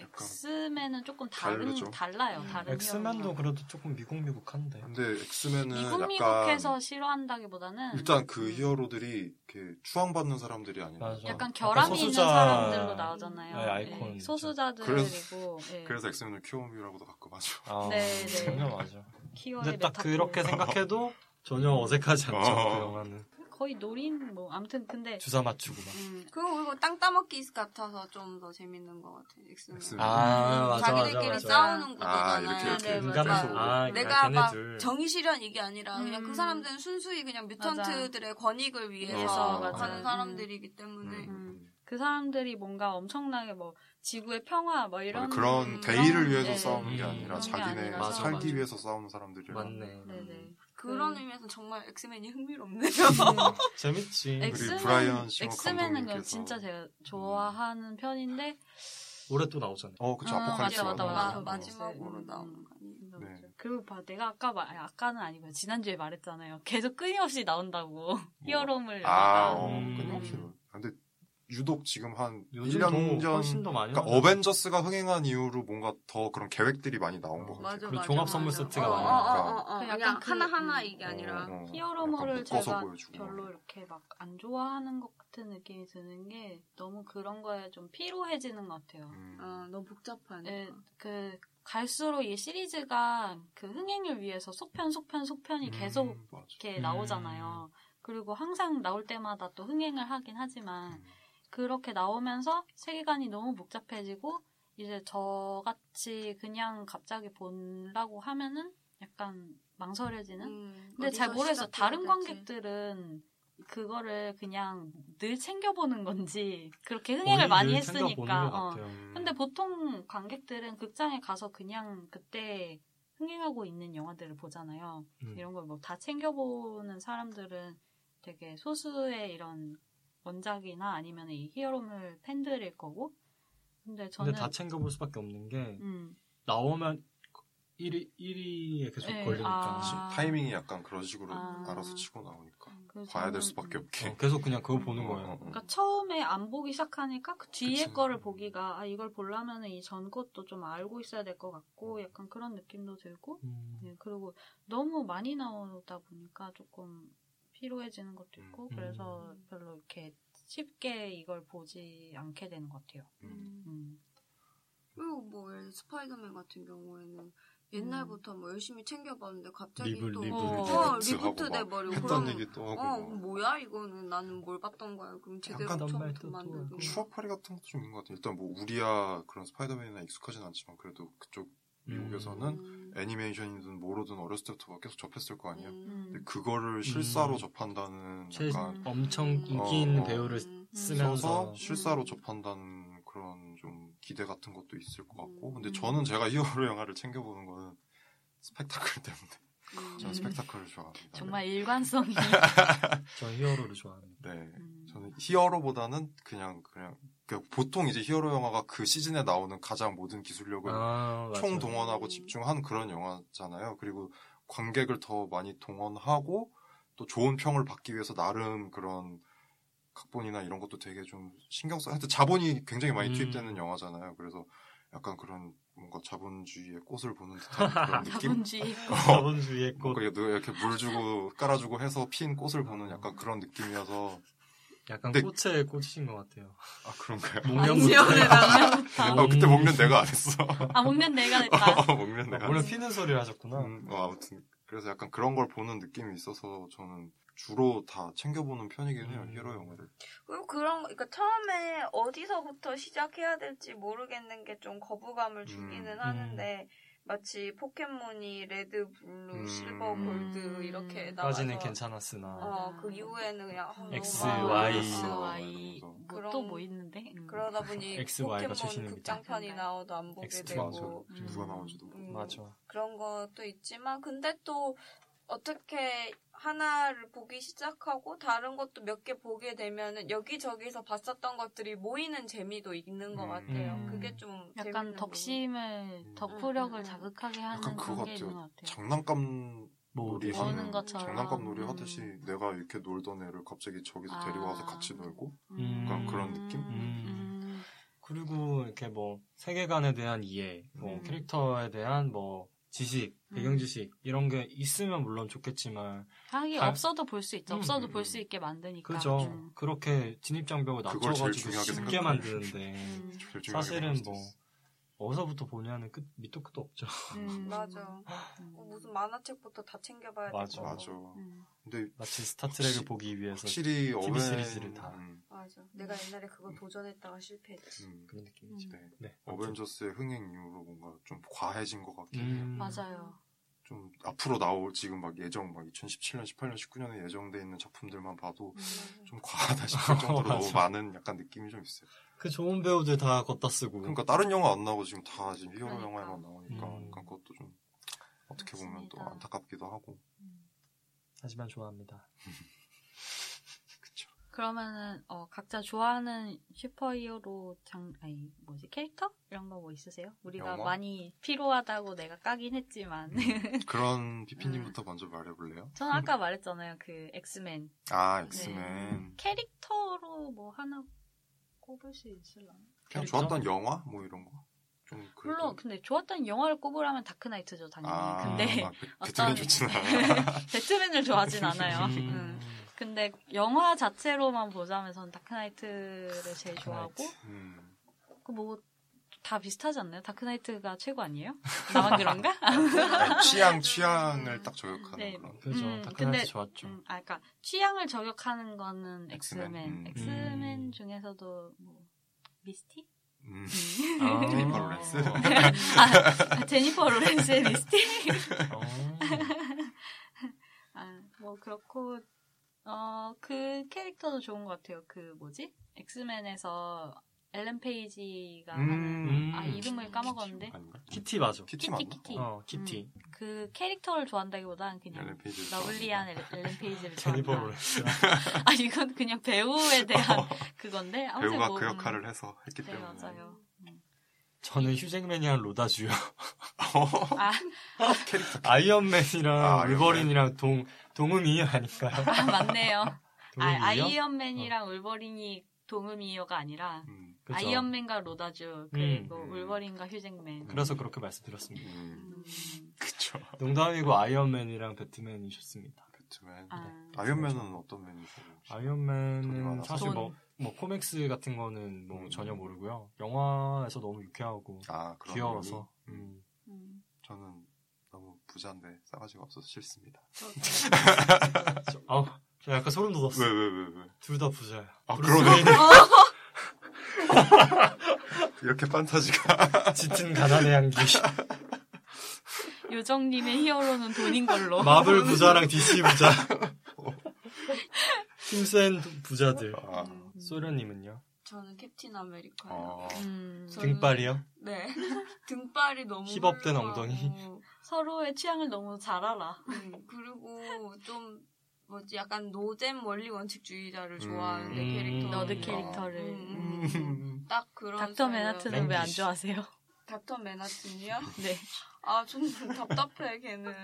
엑스맨은 조금 다른 다르죠. 달라요. 다른 엑스맨도. 그래도 조금 미국 미국한데. 근데 엑스맨은 미국 약간 미국해서 싫어한다기보다는 일단 그 음, 히어로들이 이렇게 추앙받는 사람들이 아니라 맞아. 약간 결함이 있는 소수자- 사람들로 나오잖아요. 네, 아이콘. 예, 소수자들이고 예. 그래서 엑스맨을 queer movie라고도 가끔 하죠. 아, 네, 네. 전혀 맞아. 근데 딱 메타포. 그렇게 생각해도 전혀 어색하지 않죠. 어. 그 영화는. 거의 노린 뭐 아무튼 근데 주사 맞추고 막. 음, 그리고 그리고 땅 따먹기 같아서 좀 더 재밌는 것 같아요. 엑스맨. 엑스맨. 아, 맞아, 자기들끼리 맞아, 맞아. 싸우는 아, 구도잖아요. 이렇게, 이렇게 네, 인간의 맞아. 속으로. 아, 내가 아, 막 걔네들. 정의 실현 이게 아니라 그냥 음. 그 사람들은 순수히 그냥 mutant들의 권익을 위해서 맞아. 하는 사람들이기 때문에 음. 그 사람들이 뭔가 엄청나게 뭐 지구의 평화 뭐 이런 그런 대의를 위해서 네. 싸우는 게 음. 아니라 자기네 아니라서. 맞아, 살기 맞아. 위해서 싸우는 사람들이라. 맞네. 네네. 그런 그- 의미에서 정말 엑스맨이 흥미롭네요. *laughs* 재밌지. 엑스- 엑스맨, 엑스맨은 진짜 제가 좋아하는 편인데 올해 또 나오잖아요. 어, 그쵸. 아, 아포칼립스. 맞다, 마, 맞아. 마지막으로 음, 나오는 음. 거 아니에요? 네. 그리고 봐 내가 아까 말 아니, 아까는 아니고요 지난주에 말했잖아요 계속 끊임없이 나온다고 히어로물 아. 어, 음. 끊임없이. 근데 유독 지금 한 요즘 1년 더 훨씬 전더 많이 그러니까. 어벤져스가 흥행한 이후로 뭔가 더 그런 계획들이 많이 나온 것 같아요. 맞아, 그리고 맞아, 종합 선물 맞아. 세트가 어, 많이 어, 나오니까. 어, 어, 어. 약간 그냥 그- 하나 하나 음. 이게 아니라 어, 어. 히어로물을 제가 보여주고. 별로 이렇게 막 안 좋아하는 것 같은 느낌이 드는 게 너무 그런 거에 좀 피로해지는 것 같아요. 음. 어, 너무 복잡하니까. 예, 그 갈수록 이 시리즈가 그 흥행을 위해서 속편 속편 속편이 계속 음. 이렇게 음. 나오잖아요. 그리고 항상 나올 때마다 또 흥행을 하긴 하지만 음. 그렇게 나오면서 세계관이 너무 복잡해지고 이제 저같이 그냥 갑자기 보려고 하면은 약간 망설여지는 음, 근데 잘 모르겠어. 다른. 관객들은 그거를 그냥 늘 챙겨보는 건지 그렇게 흥행을 많이 했으니까. 것 어. 음. 근데 보통 관객들은 극장에 가서 그냥 그때 흥행하고 있는 영화들을 보잖아요. 음. 이런 걸 뭐 다 챙겨보는 사람들은 되게 소수의 이런 원작이나 아니면 이 히어로물 팬들일 거고. 근데 저는 근데 다 챙겨볼 수밖에 없는 게 음, 나오면 1위 1위에 계속 네, 걸리니까 아. 타이밍이 약간 그런 식으로 아. 알아서 치고 나오니까 그래서 봐야 될 수밖에 음, 없게. 어, 계속 그냥 그거 보는 어, 거예요. 어, 어. 그러니까 처음에 안 보기 시작하니까 그 뒤에 그치. 거를 보기가 아 이걸 보려면은 이 전 것도 좀 알고 있어야 될 것 같고 약간 그런 느낌도 들고 음. 네, 그리고 너무 많이 나오다 보니까 조금 피로해지는 것도 있고 음. 그래서 별로 이렇게 쉽게 이걸 보지 않게 되는 것 같아요. 음. 음. 그리고 뭐 예를 들어 스파이더맨 같은 경우에는 옛날부터 뭐 열심히 챙겨봤는데 갑자기 reb- 또 reb- 어, reboot reboot 돼버리고 그럼 얘기 또 하고 어 막. 뭐야 이거는 나는 뭘 봤던 거야 그럼 제대로 처음부터 만들고 또 추억팔이 같은 것도 좀 있는 것 같아요. 일단 뭐 우리야 그런 스파이더맨이나 익숙하진 않지만 그래도 그쪽 미국에서는 음. 애니메이션이든 뭐로든 어렸을 때부터 계속 접했을 거 아니에요. 음. 근데 그거를 실사로 음. 접한다는 최 약간 엄청 음. 인기 있는 어, 어. 배우를 음. 쓰면서 실사로 음. 접한다는 그런 좀 기대 같은 것도 있을 것 같고 근데 음. 저는 제가 히어로 영화를 챙겨보는 거는 스펙타클 때문에 음. 저는 스펙타클을 좋아합니다. 정말 일관성이 *laughs* 저 히어로를 좋아합니다. 네. 음. 저는 히어로보다는 그냥 그냥 그 보통 이제 히어로 영화가 그 시즌에 나오는 가장 모든 기술력을 아, 맞아요. 총동원하고 음. 집중한 그런 영화잖아요. 그리고 관객을 더 많이 동원하고 또 좋은 평을 받기 위해서 나름 그런 각본이나 이런 것도 되게 좀 신경 써. 하여튼 자본이 굉장히 많이 음. 투입되는 영화잖아요. 그래서 약간 그런 뭔가 자본주의의 꽃을 보는 듯한 그런 느낌. *laughs* 자본주의 자본주의의 꽃. 뭔가 이렇게 물 주고 깔아주고 해서 핀 꽃을 보는 약간 그런 느낌이어서 약간 근데- 꽃에 꽂히신 것 같아요. 아 그런가요? 나는 아, 그때 목련 내가 안 했어. 아 목련 내가 *laughs* 냈다. 목련 내가 안 원래 했어. 피는 소리를 하셨구나. 음, 어, 아무튼 그래서 약간 그런 걸 보는 느낌이 있어서 저는 주로 다 챙겨보는 편이긴 해요 음. 히어로 영화를. 그리고 그런 거, 그러니까 처음에 어디서부터 시작해야 될지 모르겠는 게 좀 거부감을 주기는 음. 하는데 마치 포켓몬이 레드, 블루, 음. 실버, 골드 음. 이렇게 나와서 까지는 괜찮았으나 어, 그 이후에는 그냥 어, X, 막 Y. X, 어, Y 그래서. 그런- 또뭐 있는데? 음. 그러다 보니 *laughs* X, 포켓몬. 극장판이 나와도 안 보게 X, 되고 맞아. 음. 누가 나온지도 모르고. 음. 맞아. 그런 것도 있지만 근데 또 어떻게 하나를 보기 시작하고 다른 것도 몇 개 보게 되면은 여기저기서 봤었던 것들이 모이는 재미도 있는 것 음. 같아요. 음. 그게 좀 약간 덕심을 음. 덕후력을 음, 음, 음. 자극하게 하는 약간 그거 그런 게 있는 같아요. 것 같아요. 장난감 놀이 하는 것처럼. 장난감 놀이 음. 하듯이 내가 이렇게 놀던 애를 갑자기 저기서 아. 데리고 와서 같이 놀고 음. 약간 그런 느낌? 음. 그리고 이렇게 뭐 세계관에 대한 이해, 뭐 음. 캐릭터에 대한 뭐 지식, 배경 음. 지식 이런 게 있으면 물론 좋겠지만 하기 다- 없어도 볼 수 있죠. 음, 없어도 음, 볼 음. 수 있게 만드니까. 그죠. 음. 그렇게 진입 장벽을 그걸 제일 낮춰가지고 쉽게 생각하네. 만드는데 음. 사실은 뭐있 어. 어디서부터 보냐는 끝 밑도 끝도 없죠. 음. 맞아. 음. 어, 무슨 만화책부터 다 챙겨봐야 맞아. 되고. 맞아. 음. 근데 마치 스타트랙을 확실- 보기 위해서 확실히 어벤 시리즈를 다. 음, 맞아. 내가 옛날에 그거 도전했다가 실패했지. 음. 그런 느낌이지. 음. 네. 어벤져스의 흥행 이후로 뭔가 좀 과해진 것 같긴 해요. 음. 맞아요. 좀 앞으로 나올 지금 막 예정 막 2017년, 18년, 19년에 예정돼 있는 작품들만 봐도 음. 좀 과하다 싶을 정도로 너무 *laughs* 맞아. 많은 약간 느낌이 좀 있어요. 그 좋은 배우들 다 걷다 쓰고. 그러니까 다른 영화 안 나오고 지금 다 지금 히어로 그러니까. 영화에만 나오니까 음. 약간 그것도 좀 어떻게 보면 또 맞습니다. 안타깝기도 하고. 하지만 좋아합니다. *laughs* 그쵸. 그러면은 어, 각자 좋아하는 슈퍼히어로 장 아니 뭐지 캐릭터 이런 거 뭐 있으세요? 우리가 영화? 많이 필요하다고 내가 까긴 했지만 *laughs* 그런 피피님부터 먼저 말해볼래요? 저는 아까 말했잖아요 그 엑스맨 아 네. 엑스맨. 캐릭터로 뭐 하나 꼽을 수 있을라나? 그냥 캐릭터? 좋았던 영화 뭐 이런 거. 좀 그래도. 물론 근데 좋았던 영화를 꼽으라면 다크나이트죠 당연히. 아, 근데 막 배- *laughs* 어떤- 배트맨 좋진 않아요. *laughs* 배트맨을 좋아하진 않아요. 음. 음. 근데 영화 자체로만 보자면 저는 다크나이트를 제일 좋아하고 다크나이트. 음. 그뭐 다 비슷하지 않나요? 다크나이트가 최고 아니에요? *laughs* 나만 그런가? 아니, 취향 취향을 딱 저격하는 네. 그런. 그죠. 음, 다크나이트 근데- 좋았죠. 음, 아, 그러니까 취향을 저격하는 거는 엑스맨. 엑스맨. 음. 엑스맨 음. 중에서도 뭐 미스틱? 음. 음. 아. 제니퍼 로렌스. *laughs* 아, 제니퍼 로렌스의 *laughs* 미스틱? 어. 아, 뭐 그렇고 어, 그 캐릭터도 좋은 것 같아요. 그 뭐지? 엑스맨에서 엘렌 페이지가 음. 아, 이름을 까먹었는데 아닌가? 키티 맞아. 키티 키티, 맞나? 키티. 어, 키티. 그 캐릭터를 좋아한다기보단 그냥. lovely한 엘- 엘렌 페이지를 *laughs* 제니퍼 좋아한다. 로렌스. *laughs* 아 이건 그냥 배우에 대한 *laughs* 그건데 아무튼 배우가 뭐, 그 음, 역할을 해서 했기 네 때문에. 맞아요. 음. 저는 휴잭맨이랑 로다주요. 아, 캐릭터. 아이언맨이랑 아, 울버린이랑 동 동음이 아닐까요? 아 맞네요. 아, 동음이요? 아 이언맨이랑 울버린이 동음이어가 아니라 음. 그죠. 아이언맨과 로다주 그리고 음. 울버린과 휴잭맨. 그래서 그렇게 말씀드렸습니다. 음. 음, *laughs* 그쵸. 농담이고 아이언맨이랑 배트맨이 좋습니다. 배트맨. 아, 아이언맨은 어떤? 돈이 아이언맨은. 사실 돈. 뭐, 뭐 comics 같은 거는 뭐 음. 전혀 모르고요. 영화에서 너무 유쾌하고 아, 귀여워서. 면이? 음. 음. 저는 너무 부자인데 싸가지가 없어서 싫습니다. 저, 아우, 저 약간 소름 돋았어. 왜, 왜, 왜, 왜? 둘 다 부자야. 아, 그러네. *laughs* 웨인은 *laughs* 이렇게 판타지가. 짙은 가난의 향기. *laughs* 요정님의 히어로는 돈인 걸로. 마블 *laughs* 부자랑 DC 부자. 힘센 부자들. 아, 음. 소련님은요? 저는 캡틴 아메리카요. 어. 음, 저- 등발이요? 네. 등발이 너무 hip up된 엉덩이. 서로의 취향을 너무 잘 알아. 음, 그리고 좀 뭐지 약간 노잼 원리 원칙주의자를 음. 좋아하는 내 음. 캐릭터. nerd 캐릭터를. 음, 음, 음. 딱 그런. 닥터. 맨하튼은 왜 안 좋아하세요? 닥터 맨하튼이요? *laughs* 네. 아, 좀 답답해, 걔는.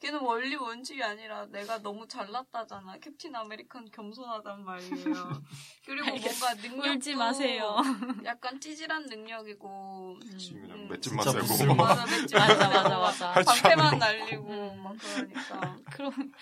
걔는 원리 원칙이 아니라 내가 너무 잘났다잖아. 캡틴 아메리칸 겸손하단 말이에요. 그리고 뭔가 능력도 울지 마세요. *laughs* 약간 찌질한 능력이고. 음. 맷집만 진짜 세고. 부스러워. 맞아, 맷집 맞아, 맞아, 맞아. 방패만 거. 날리고, 음. 막 그러니까. *laughs* 그럼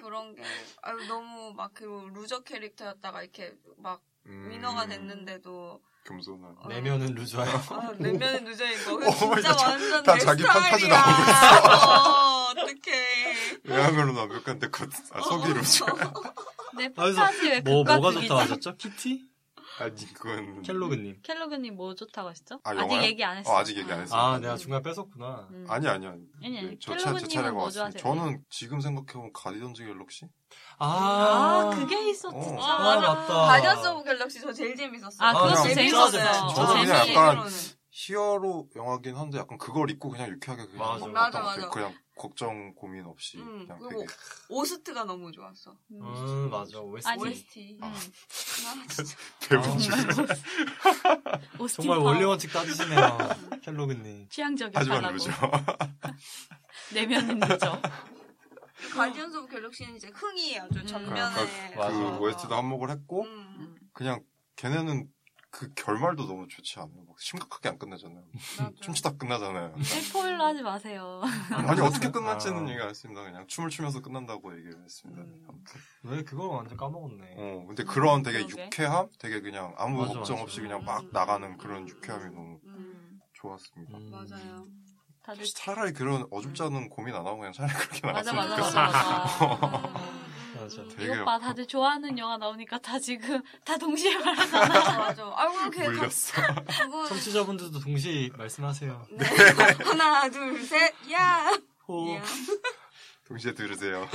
그런 게, 아유, 너무 막, 그, loser 캐릭터였다가 이렇게 막, 음, winner가 됐는데도, 겸손한. 어. 내면은 loser야. 아, 내면은 loser인 거. *laughs* 어, 진짜 완전 다내 자기 판타지 스타일이야. 나오고 있어. 어, 어떡해. 외향으로는 완벽한데 그 아, 속이 loser. 내 아, 판타지 왜 뭐, 뭐가? 좋다고 하셨죠? 키티? 아니 그건 켈로그님. 켈로그님 뭐 좋다고 하셨죠? 아, 직 영화요? 얘기 안 했어. 어, 아직 얘기 안 했어요. 아, 내가 중간에 뺏었구나. 음. 아니 아니 아니. 아니, 아니. 네, 저 차, 제 켈로그님은 차례가 뭐 왔어요. 좋아하세요? 저는 지금 생각해보면 가디언즈 갤럭시? 아, 아, 그게 있었지. 어. 아, 맞다. 가디언스 오브 갤럭시 저 제일 재밌었어요. 아, 그거 아, 재밌었어요. 재밌었어요. 저도 그냥 약간 히어로 영화긴 한데 약간 그걸 잊고 그냥 유쾌하게 그냥 맞아. 막 맞아, 갔다 맞아. 왔어요. 그냥 걱정 고민 없이 음, 그냥 그리고 되게 오스트가 너무 좋았어. 음, 맞아. OST. 아니, OST. 음. 아, *laughs* 진짜. 배우 아, 중 오스틴 정말 파워. 원리 원칙 따지시네요. *laughs* 켈로그님. 취향적인 하지만. 루죠. *laughs* 내면은 늦죠. 가디언즈 오브 갤럭시는 이제 흥이 아주 음. 전면에 그 맞아. OST도 한몫을 했고 음, 그냥 걔네는 그 결말도 너무 좋지 않아요. 막 심각하게 안 끝나잖아요. 춤추다 끝나잖아요. 스포일러 하지 마세요. 아니 어떻게 *laughs* 끝날지는 아. 얘기 안 했습니다. 그냥 춤을 추면서 끝난다고 얘기를 했습니다. 음. 아무튼. 왜 그걸 완전 까먹었네. 어 근데 그런 되게 그러게. 유쾌함, 되게 그냥 아무 맞아, 걱정 맞아. 없이 그냥 음, 막 음, 나가는 음, 그런 음, 유쾌함이 음, 너무 음, 좋았습니다. 음. 맞아요. 다들 차라리 그런 어줍지 않은 고민 안 하고 그냥 차라리 그렇게 나갔으면 맞아 맞아 좋겠어. 맞아. *laughs* 음, 맞아. 되게 이것 봐 다들 좋아하는 영화 나오니까 다 지금 *laughs* 다 동시에 *laughs* 말하잖아. 맞아 맞아. 아이고 걔 다- 물렸어. 그거 청취자분들도 동시에 말씀하세요. 네. *laughs* 하나 둘 셋. 야. 호. 야. 동시에 들으세요.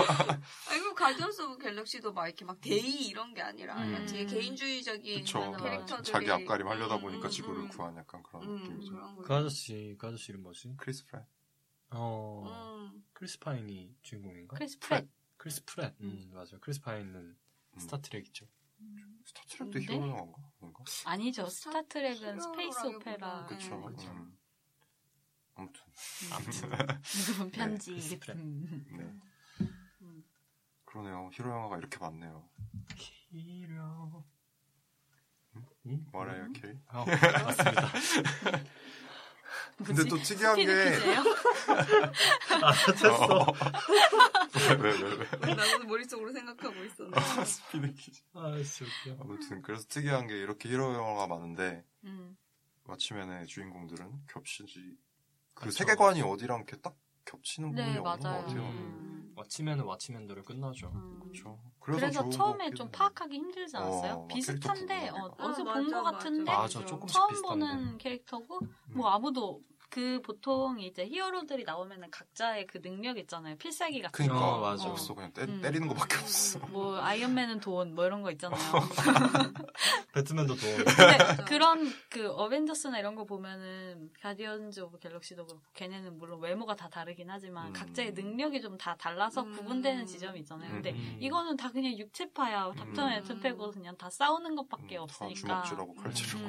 아이고 가디언스 오브 갤럭시도 막 이렇게 막 대의 이런 게 아니라 그냥 음. 되게 개인주의적인 캐릭터들이 자기 앞가림 하려다 음, 보니까 음, 지구를 음, 구한 약간 그런 음, 느낌이죠. 그 아저씨, 그 아저씨 이름 뭐지? 크리스 프랫. 어, 음. 크리스 파인이 주인공인가? 크리스 프랫. 크리스 프랫. 음, 맞아. 크리스 파인은 음. 스타트렉이죠. 스타트렉도 네? 히어로 영화인가? 아닌가? 아니죠. 스타트렉은 space opera. 그쵸. 그쵸. 그쵸. 음. 아무튼 무슨 *laughs* 편지. 크리스 프랫. 음. 네. 그러네요. 히로 영화가 이렇게 많네요. 히로. 뭐래요, 캐리? 어, 맞습니다. *laughs* 근데? 또 특이한 게? *laughs* 아, 됐어. 왜, 왜, 왜, 왜. 나도 머릿속으로 생각하고 있었는데. 스피드 퀴즈. 아, 진짜 웃겨. 아무튼 그래서 특이한 게 이렇게 히로 영화가 많은데 음. 마침에의 주인공들은 겹치지 그 그쵸. 세계관이 어디랑 이렇게 딱 겹치는 부분이 네 없는 것 맞아요. 같아요. 음. 왓치맨은 왓치맨대로 끝나죠. 음. 그렇죠. 그래서, 것 처음에 좀. 파악하기 힘들지 않았어요? 어, 막 비슷한데 어, 아, 본 것. 같은데 맞아, 처음 비슷한데. 보는 캐릭터고 음. 뭐 아무도 그 보통 이제 히어로들이 나오면은 각자의 그 능력 있잖아요. 필살기 같은 그니까 어, 맞아. 없어 그냥 때, 음. 때리는 것밖에 없어. 거. 뭐 아이언맨은 돈 뭐 이런 거 있잖아요. *laughs* 배트맨도 돈. 근데 그런 그 어벤져스나 이런 거 보면은 가디언즈 오브 갤럭시도 그렇고 걔네는 물론 외모가 다 다르긴 하지만 음. 각자의 능력이 좀 다 달라서 음. 구분되는 지점이 있잖아요. 근데 음. 이거는 다 그냥 육체파야. 닥터 음. 맨하튼 빼고 그냥 다 싸우는 것밖에 음, 다 없으니까. 주먹질하고 칼질하고.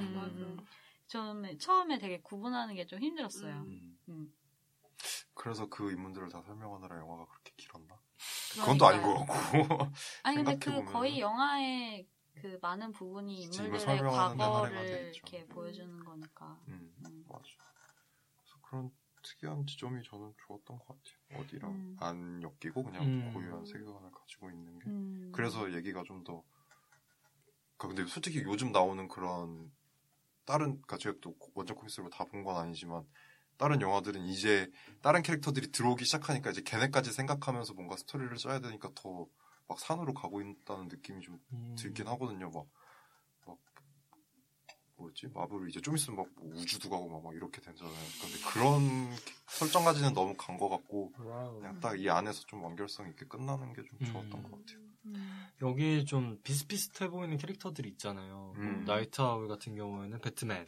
음. 음. 처음에 처음에 되게 구분하는 게 좀 힘들었어요. 음. 음. 그래서 그 인물들을 다 설명하느라 영화가 그렇게 길었나? 그건 또 아닌 것 같고. *laughs* 아니 근데 그. 거의 영화의 그 많은 부분이 인물들의 과거를. 이렇게 보여주는 거니까. 음, 음. 맞아. 그래서 그런 특이한 지점이 저는 좋았던 것 같아요. 어디랑 음. 안 엮이고 그냥 음. 고유한 세계관을 가지고 있는 게. 음. 그래서 얘기가 좀 더. 그러니까 근데 솔직히 요즘 나오는 그런 다른 그러니까 제가 또 원작 코믹스를 다 본 건 아니지만 다른 영화들은 이제 다른 캐릭터들이 들어오기 시작하니까 이제 걔네까지 생각하면서 뭔가 스토리를 짜야 되니까 더 막 산으로 가고 있다는 느낌이 좀 음. 들긴 하거든요. 막, 막 뭐였지? 마블 이제 좀 있으면 막 뭐 우주도 가고 막, 막 이렇게 되잖아요. 근데 그런 설정까지는 너무 간 것 같고 wow. 그냥 딱 이 안에서 좀 완결성 있게 끝나는 게좀 음. 좋았던 것 같아요. 음. 여기 좀 비슷비슷해 보이는 캐릭터들이 있잖아요. 뭐 음. 나이트 아울 같은 경우에는 배트맨.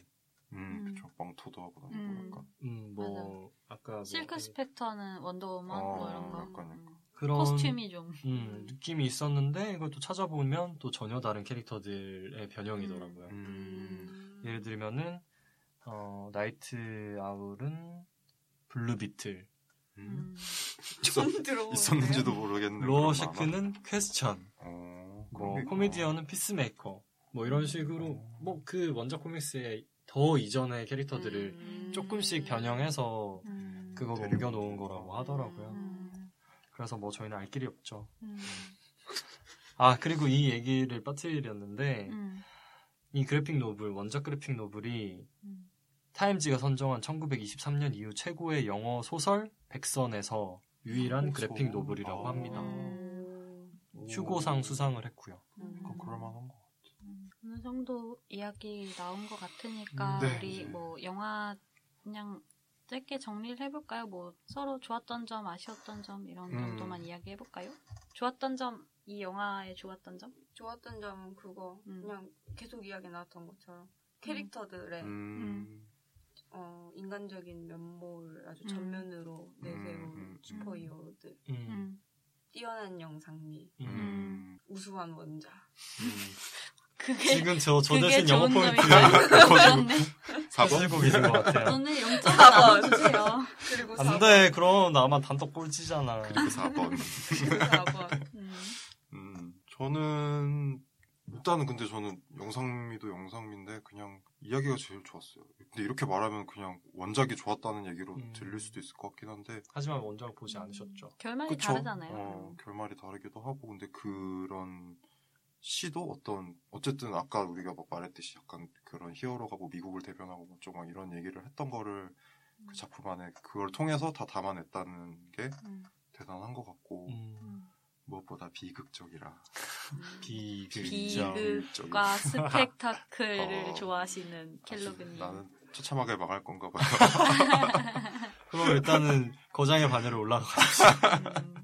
음, 음. 그쵸. 망토도 하고 다니고 음. 약간. 음, 뭐 아까 뭐 실크 그- 스펙터는 원더우먼 어, 뭐 이런 거. 약간, 약간. 음. 그런 코스튬이 좀. 음, 느낌이 있었는데 이걸 또 찾아보면 또 전혀 다른 캐릭터들의 변형이더라고요. 음. 예를 들면은 어, 나이트 아울은 블루 비틀, 음. 음. *laughs* 처음 들어보는데요. 있었는지도 모르겠네. 로어 그런 만화. 쉐크는 퀘스천, 어, 뭐게 있구나. 코미디언은 피스메이커, 뭐 이런 식으로 뭐 그 원작 코믹스의 더 이전의 캐릭터들을 음. 조금씩 변형해서 음. 그걸 데리고 옮겨놓은 거라고 하더라고요. 음. 그래서 뭐 저희는 알 길이 없죠. 음. 아 그리고 이 얘기를 빠뜨리렸는데 음. 이 그래픽 노블 원작 그래픽 노블이 음. 타임지가 선정한 1923년 이후 최고의 영어 소설 100선에서 유일한 소설. 그래픽 노블이라고 아. 합니다. 음. 휴고상 수상을 했고요. 음. 그럴만한 거. 음, 어느 정도 이야기 나온 것 같으니까 네. 우리 뭐 영화 그냥 짧게 정리를 해볼까요? 뭐 서로 좋았던 점, 아쉬웠던 점 이런 음. 정도만 이야기 해볼까요? 좋았던 점, 이 영화의 좋았던 점? 좋았던 점은 그거 음. 그냥 계속 이야기 나왔던 것처럼 캐릭터들의 음. 어, 인간적인 면모를 아주 음. 전면으로 내세운 음, 음, 슈퍼히어로들. 뛰어난 영상미. 우수한 원작. 음. 그게 지금 저, 저 그게 대신 영어 포인트 점이네요. 그렇네. 4번? 쓰고 계신 것 같아요. 저는 0점 나눠주세요. 그리고 안 돼, 그럼 나만 단독 꼴찌잖아. 그리고 4번. 4번. 음. 음, 저는 일단은 근데 저는 영상미도 영상미인데 그냥 이야기가 제일 좋았어요. 근데 이렇게 말하면 그냥 원작이 좋았다는 얘기로 음. 들릴 수도 있을 것 같긴 한데 하지만 원작을 보지 않으셨죠. 결말이 그쵸? 다르잖아요. 어, 결말이 다르기도 하고 근데 그런 시도 어떤 어쨌든 아까 우리가 막 말했듯이 약간 그런 히어로가 뭐 미국을 대변하고 뭐좀 막 이런 얘기를 했던 거를 그 작품 안에 그걸 통해서 다 담아냈다는 게 음. 대단한 것 같고 음. 무엇보다 비극적이라 비극적. 비극과 스펙타클을 *laughs* 어. 좋아하시는 켈로그님. 나는 처참하게 망할 건가 봐요. *laughs* 그럼 일단은 거장의 반열에 올라가. *laughs* 음.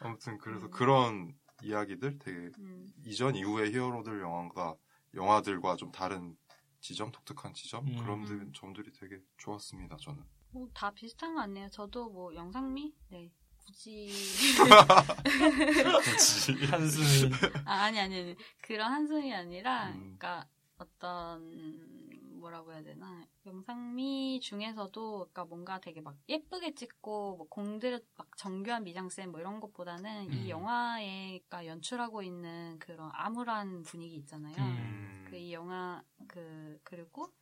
아무튼 그래서 음. 그런 이야기들 되게 음. 이전 이후의 히어로들 영화가 영화들과 좀 다른 지점, 독특한 지점 음. 그런 들- 음. 점들이 되게 좋았습니다. 저는. 뭐, 다 비슷한 것 같네요. 저도 뭐, 영상미? 네. 굳이. *laughs* 그렇지. 한숨이. 아, 아니, 아니, 아니. 그런 한숨이 아니라, 음. 그러니까 어떤, 뭐라고 해야 되나. 영상미 중에서도, 그러니까 뭔가 되게 막 예쁘게 찍고, 뭐 공들여 막 정교한 미장센 뭐 이런 것보다는 음. 이 영화에, 그러니까 연출하고 있는 그런 암울한 분위기 있잖아요. 음. 그이 영화, 그, 그리고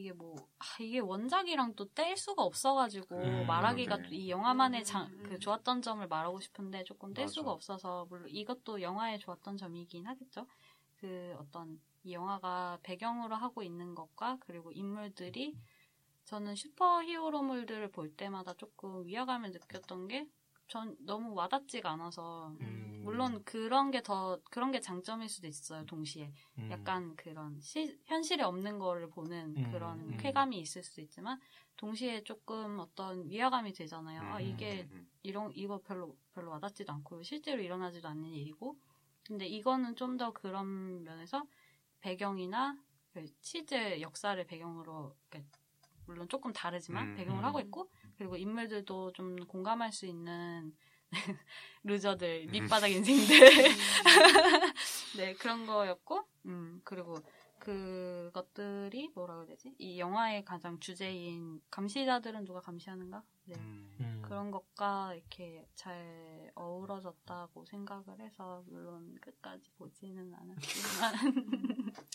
이게 뭐, 아, 이게 원작이랑 또 뗄 수가 없어가지고, 음, 말하기가 그러게. 또이 영화만의 장, 음. 그 좋았던 점을 말하고 싶은데 조금 뗄 맞아. 수가 없어서, 물론 이것도 영화의 좋았던 점이긴 하겠죠. 그 어떤, 이 영화가 배경으로 하고 있는 것과, 그리고 인물들이, 저는 슈퍼 히어로물들을 볼 때마다 조금 위화감을 느꼈던 게, 전 너무 와닿지가 않아서, 음. 물론 그런 게 더, 그런 게 장점일 수도 있어요, 동시에. 음. 약간 그런 시- 현실에 없는 거를 보는 음, 그런 음. 쾌감이 있을 수도 있지만 동시에 조금 어떤 위화감이 되잖아요. 아 음, 이게 음, 이런 이거 별로 별로 와닿지도 않고 실제로 일어나지도 않는 일이고 근데 이거는 좀 더 그런 면에서 배경이나 그 치즈 역사를 배경으로 물론 조금 다르지만 음, 배경을 음. 하고 있고 그리고 인물들도 좀 공감할 수 있는 *laughs* 루저들 음. 밑바닥 인생들 *laughs* 네 그런 거였고 음 그리고 그것들이 뭐라고 해야 되지 이 영화의 가장 주제인 감시자들은 누가 감시하는가 네 음. 음. 그런 것과 이렇게 잘 어우러졌다고 생각을 해서 물론 끝까지 보지는 않았지만 *laughs*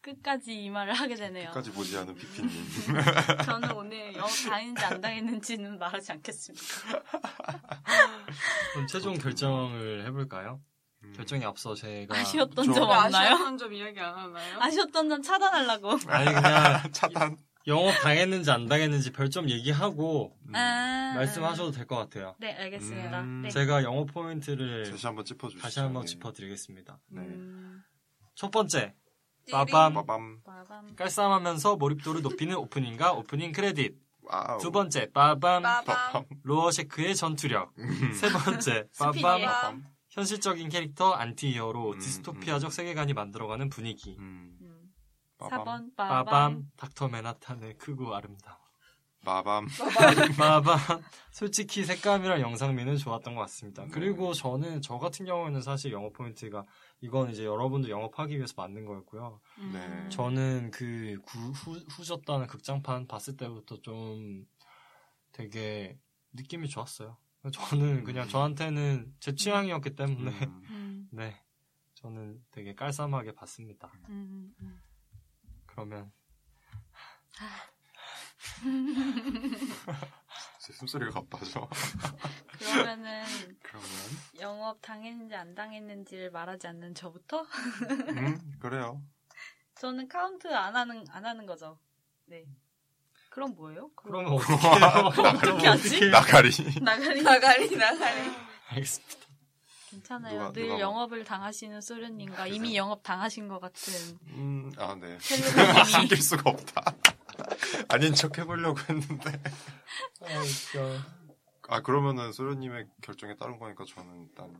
끝- *laughs* 끝까지 이 말을 하게 되네요. 끝까지 보지 않은 피피님. *laughs* 저는 오늘 영업 당했는지 안 당했는지는 말하지 않겠습니다. *laughs* 그럼 최종 결정을 해볼까요? 음. 결정에 앞서 제가 아쉬웠던 좀점왜 없나요? 아쉬웠던 점 이야기 안 하나요? 아쉬웠던 점 차단하려고. 아니 그냥 차단. 영업 당했는지 안 당했는지 별점 얘기하고 음. 아, 말씀하셔도 될 것 같아요. 네, 알겠습니다. 음. 네. 제가 영업 포인트를 다시 한번 짚어주시죠. 다시 한번 네. 짚어드리겠습니다. 네. 음, 첫 번째. 빠밤. 빠밤. 깔쌈하면서 몰입도를 높이는 오프닝과 오프닝 크레딧. wow. 두 번째, 빠밤. 빠밤. 로어셰크의 전투력. 세 번째. *laughs* 빠밤. 빠밤. 현실적인 캐릭터 anti-hero 음, 디스토피아적 음. 세계관이 만들어가는 분위기. 음. 음. 빠밤. 4번 빠밤. 빠밤. 닥터 맨하탄의 크고 아름다움. 빠밤. 빠밤. *laughs* 솔직히 색감이랑 영상미는 좋았던 것 같습니다. 네. 그리고 저는 저 같은 경우에는 사실 영업 포인트가 이건 이제 여러분도 영업하기 위해서 만든 거였고요. 음. 네. 저는 그 구- 후, 후졌다는 극장판 봤을 때부터 좀 되게 느낌이 좋았어요. 저는 그냥 음. 저한테는 제 취향이었기 때문에 음. *laughs* 음, 네 저는 되게 깔쌈하게 봤습니다. 음, 음. 그러면 *laughs* 제 숨소리가 가빠져. *laughs* 그러면은 그러면 영업 당했는지 안 당했는지를 말하지 않는 저부터 음 그래요. 저는 카운트 안 하는 안 하는 거죠. 네. 그럼 뭐예요? 어떻게 해요? 어떻게 하지? 나가리. 나가리 나가리 나가리. 알겠습니다. 괜찮아요. 누가- 늘 누가 뭐- 영업을 당하시는 소련님과 이미 영업 당하신 것 같은 음 아 네. 텔레비님이 숨길 *laughs* 수가 없다. *laughs* 아닌 척 해보려고 했는데. 아. 아 그러면은 소련님의 결정에 따른 거니까 저는 일단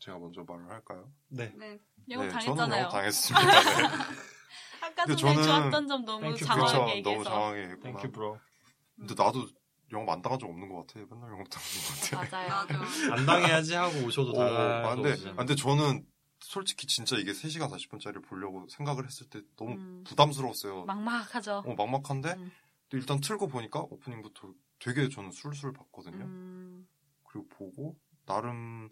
제가 먼저 말을 할까요? 네. 네. 영업 네, 저는 당했잖아요. 영업 당했습니다. 네. *laughs* 아까 근데 저는- 좋았던 점 너무 장황하게 그쵸, 얘기해서. 너무 장황하게 했구나. thank you bro. 근데 나도 영업 안 당한 적 없는 것 같아. 맨날 영업 당한 것 같아. 맞아요. 맞아. 안 당해야지 하고 오셔도 어, 아, 근데, 아, 근데 저는 솔직히 진짜 이게 3시간 40분짜리를 보려고 생각을 했을 때 너무 음, 부담스러웠어요. 막막하죠. 어, 막막한데 음. 또 일단 틀고 보니까 오프닝부터 되게 저는 술술 봤거든요. 음, 그리고 보고 나름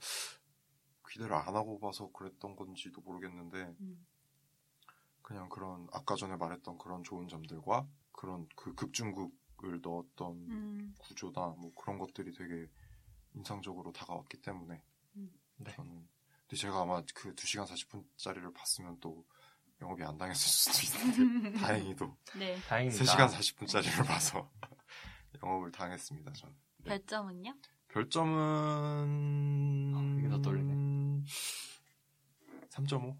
기대를 안 하고 봐서 그랬던 건지도 모르겠는데 음. 그냥 그런 아까 전에 말했던 그런 좋은 점들과 그런 그 극중극을 넣었던 음, 구조나 뭐 그런 것들이 되게 인상적으로 다가왔기 때문에 음. 네. 저는 근데 제가 아마 그 2시간 40분짜리를 봤으면 또 영업이 안 당했을 수도 있는데 *laughs* 다행히도 네. 다행입니다. 3시간 40분짜리를 봐서 *laughs* 영업을 당했습니다 저는 별점은요? 별점은 아, 이게 더 떨리네. 3.5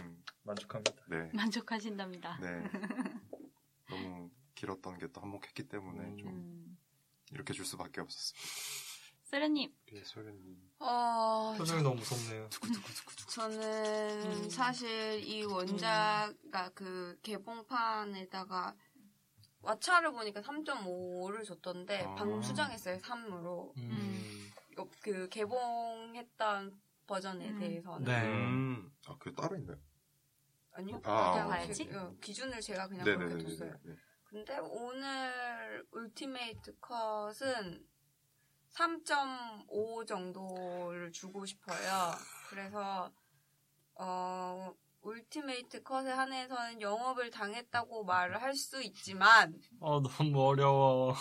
음, 만족합니다. 네. 만족하신답니다. 네. 너무 길었던 게 또 한몫했기 때문에 음. 좀 음. 이렇게 줄 수밖에 없었습니다. 세련님, 예, 소련님. 어, 표정이 너무 무섭네요. 저는 음. 사실 이 원작가 그 개봉판에다가 왓챠를 보니까 3.5를 줬던데 아. 방금 수정했어요 3으로 음. 그 개봉했던 버전에 음. 대해서는 네. 음, 아, 그게 따로 있나요? 아니요 아, 그냥 봐야지. 기, 어, 기준을 제가 그냥 네네네. 그렇게 뒀어요 근데 오늘 Ultimate Cut은 3.5 정도를 주고 싶어요. 그래서 어 Ultimate Cut에 한해서는 영업을 당했다고 말을 할 수 있지만 어, 너무 어려워.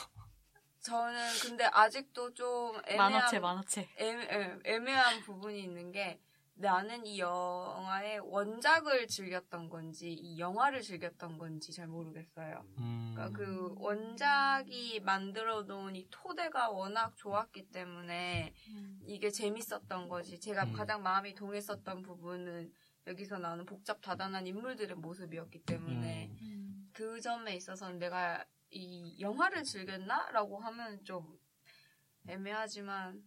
저는 근데 아직도 좀 만화체, 애매한 만화체. 애매, 애매한 부분이 있는 게 나는 이 영화의 원작을 즐겼던 건지 이 영화를 즐겼던 건지 잘 모르겠어요. 음. 그러니까 그 원작이 만들어 놓은 이 토대가 워낙 좋았기 때문에 음. 이게 재밌었던 거지. 제가 음. 가장 마음이 동했었던 부분은 여기서 나오는 복잡 다단한 인물들의 모습이었기 때문에 음. 음. 그 점에 있어서는 내가 이 영화를 즐겼나라고 하면 좀 애매하지만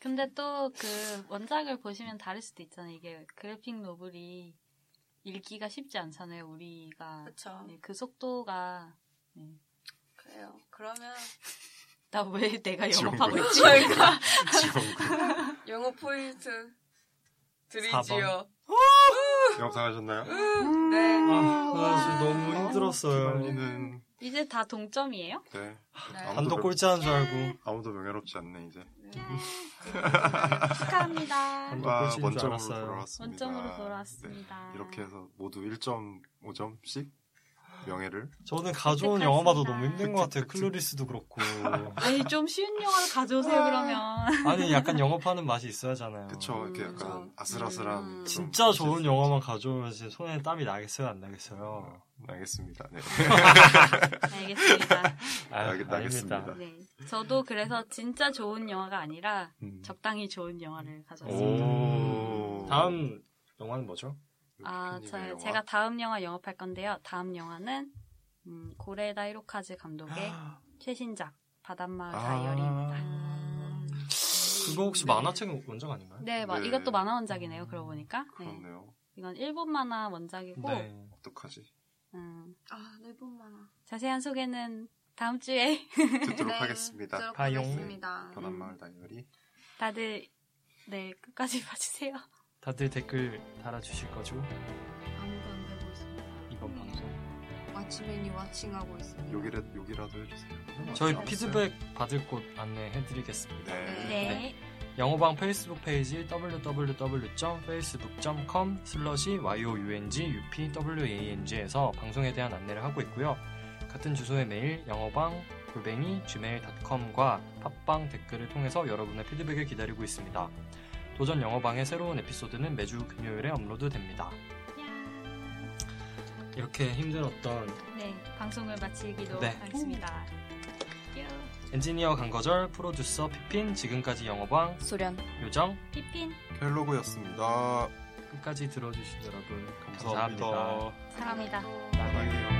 근데 또 그 원작을 보시면 다를 수도 있잖아요. 이게 그래픽 노블이 읽기가 쉽지 않잖아요. 우리가 그쵸 네, 그 속도가 네. 그래요. 그러면 *laughs* 나 왜 내가 영업하고? 있지? *laughs* 영어 포인트 사 드리지요. 영상 하셨나요? 네. 아, 나 지금 너무 힘들었어요. 기관이는 이제 다 동점이에요? 네. 네. 아무도 단독 별- 꼴찌하는 줄 알고. 아무도 명예롭지 않네 이제. 축하합니다. 단독 아, 꼴찌인 줄 원점으로 알았어요. 돌아왔습니다. 원점으로 돌아왔습니다. 네. 이렇게 해서 모두 1.5점씩 명예를 저는 가져온. 영화마다 너무 힘든 것 같아요. 클로리스도 그렇고. *laughs* 아니 좀 쉬운 영화를 가져오세요 그러면. *laughs* 아니, 약간 영업하는 맛이 있어야잖아요. 그쵸 이렇게 음, 약간 좀, 아슬아슬한 음. 진짜 좋은. 영화만 가져오면 진짜 손에 땀이 나겠어요, 안 나겠어요? 알겠습니다. 네. *laughs* 알겠습니다. 아, 알겠- 알겠습니다. 네. 저도 그래서 진짜 좋은 영화가 아니라 음. 적당히 좋은 영화를 가져왔습니다. 오. 다음 영화는 뭐죠? 아, 저, 영화? 제가 다음 영화 영업할 건데요. 다음 영화는 음, 고레다 히로카즈 감독의 최신작 바닷마을 아. 다이어리입니다. 음. 그거 혹시 네. 만화책 원작 아닌가요? 네, 마- 네. 이것도 만화 원작이네요. 그러고 보니까. 네. 그렇네요. 이건 일본 만화 원작이고 네. 어떡하지? 음, 아, 네 분만. 자세한 소개는 다음 주에 *laughs* 듣도록 네, 하겠습니다. 듣도록. 하겠습니다. 바닷마을 다이어리. 다들 네 끝까지 봐주세요. 다들 댓글 달아주실 거죠? 아무도 안 되고 있습니다. 이번 방송. 와치맨이 watching하고 있습니다. 욕이라, 욕이라도 해주세요. 저희 알았어요. 피드백 받을 곳 안내해드리겠습니다. 네. 네. 영업왕 페이스북 페이지 www.facebook.com slash youngupwang에서 방송에 대한 안내를 하고 있고요. 같은 주소의 메일 영업왕 골뱅이 gmail.com과 팟빵 댓글을 통해서 여러분의 피드백을 기다리고 있습니다. 도전 영업왕의 새로운 에피소드는 매주 금요일에 업로드됩니다. 이렇게 힘들었던 네, 방송을 마치기도 네. 하겠습니다. 뾰. 엔지니어 강거절, 프로듀서 피핀, 지금까지 영어방 소련. 요정 피핀 켈로그였습니다. 끝까지 들어주신 여러분 감사합니다. 감사합니다. 사랑합니다. 사랑해요.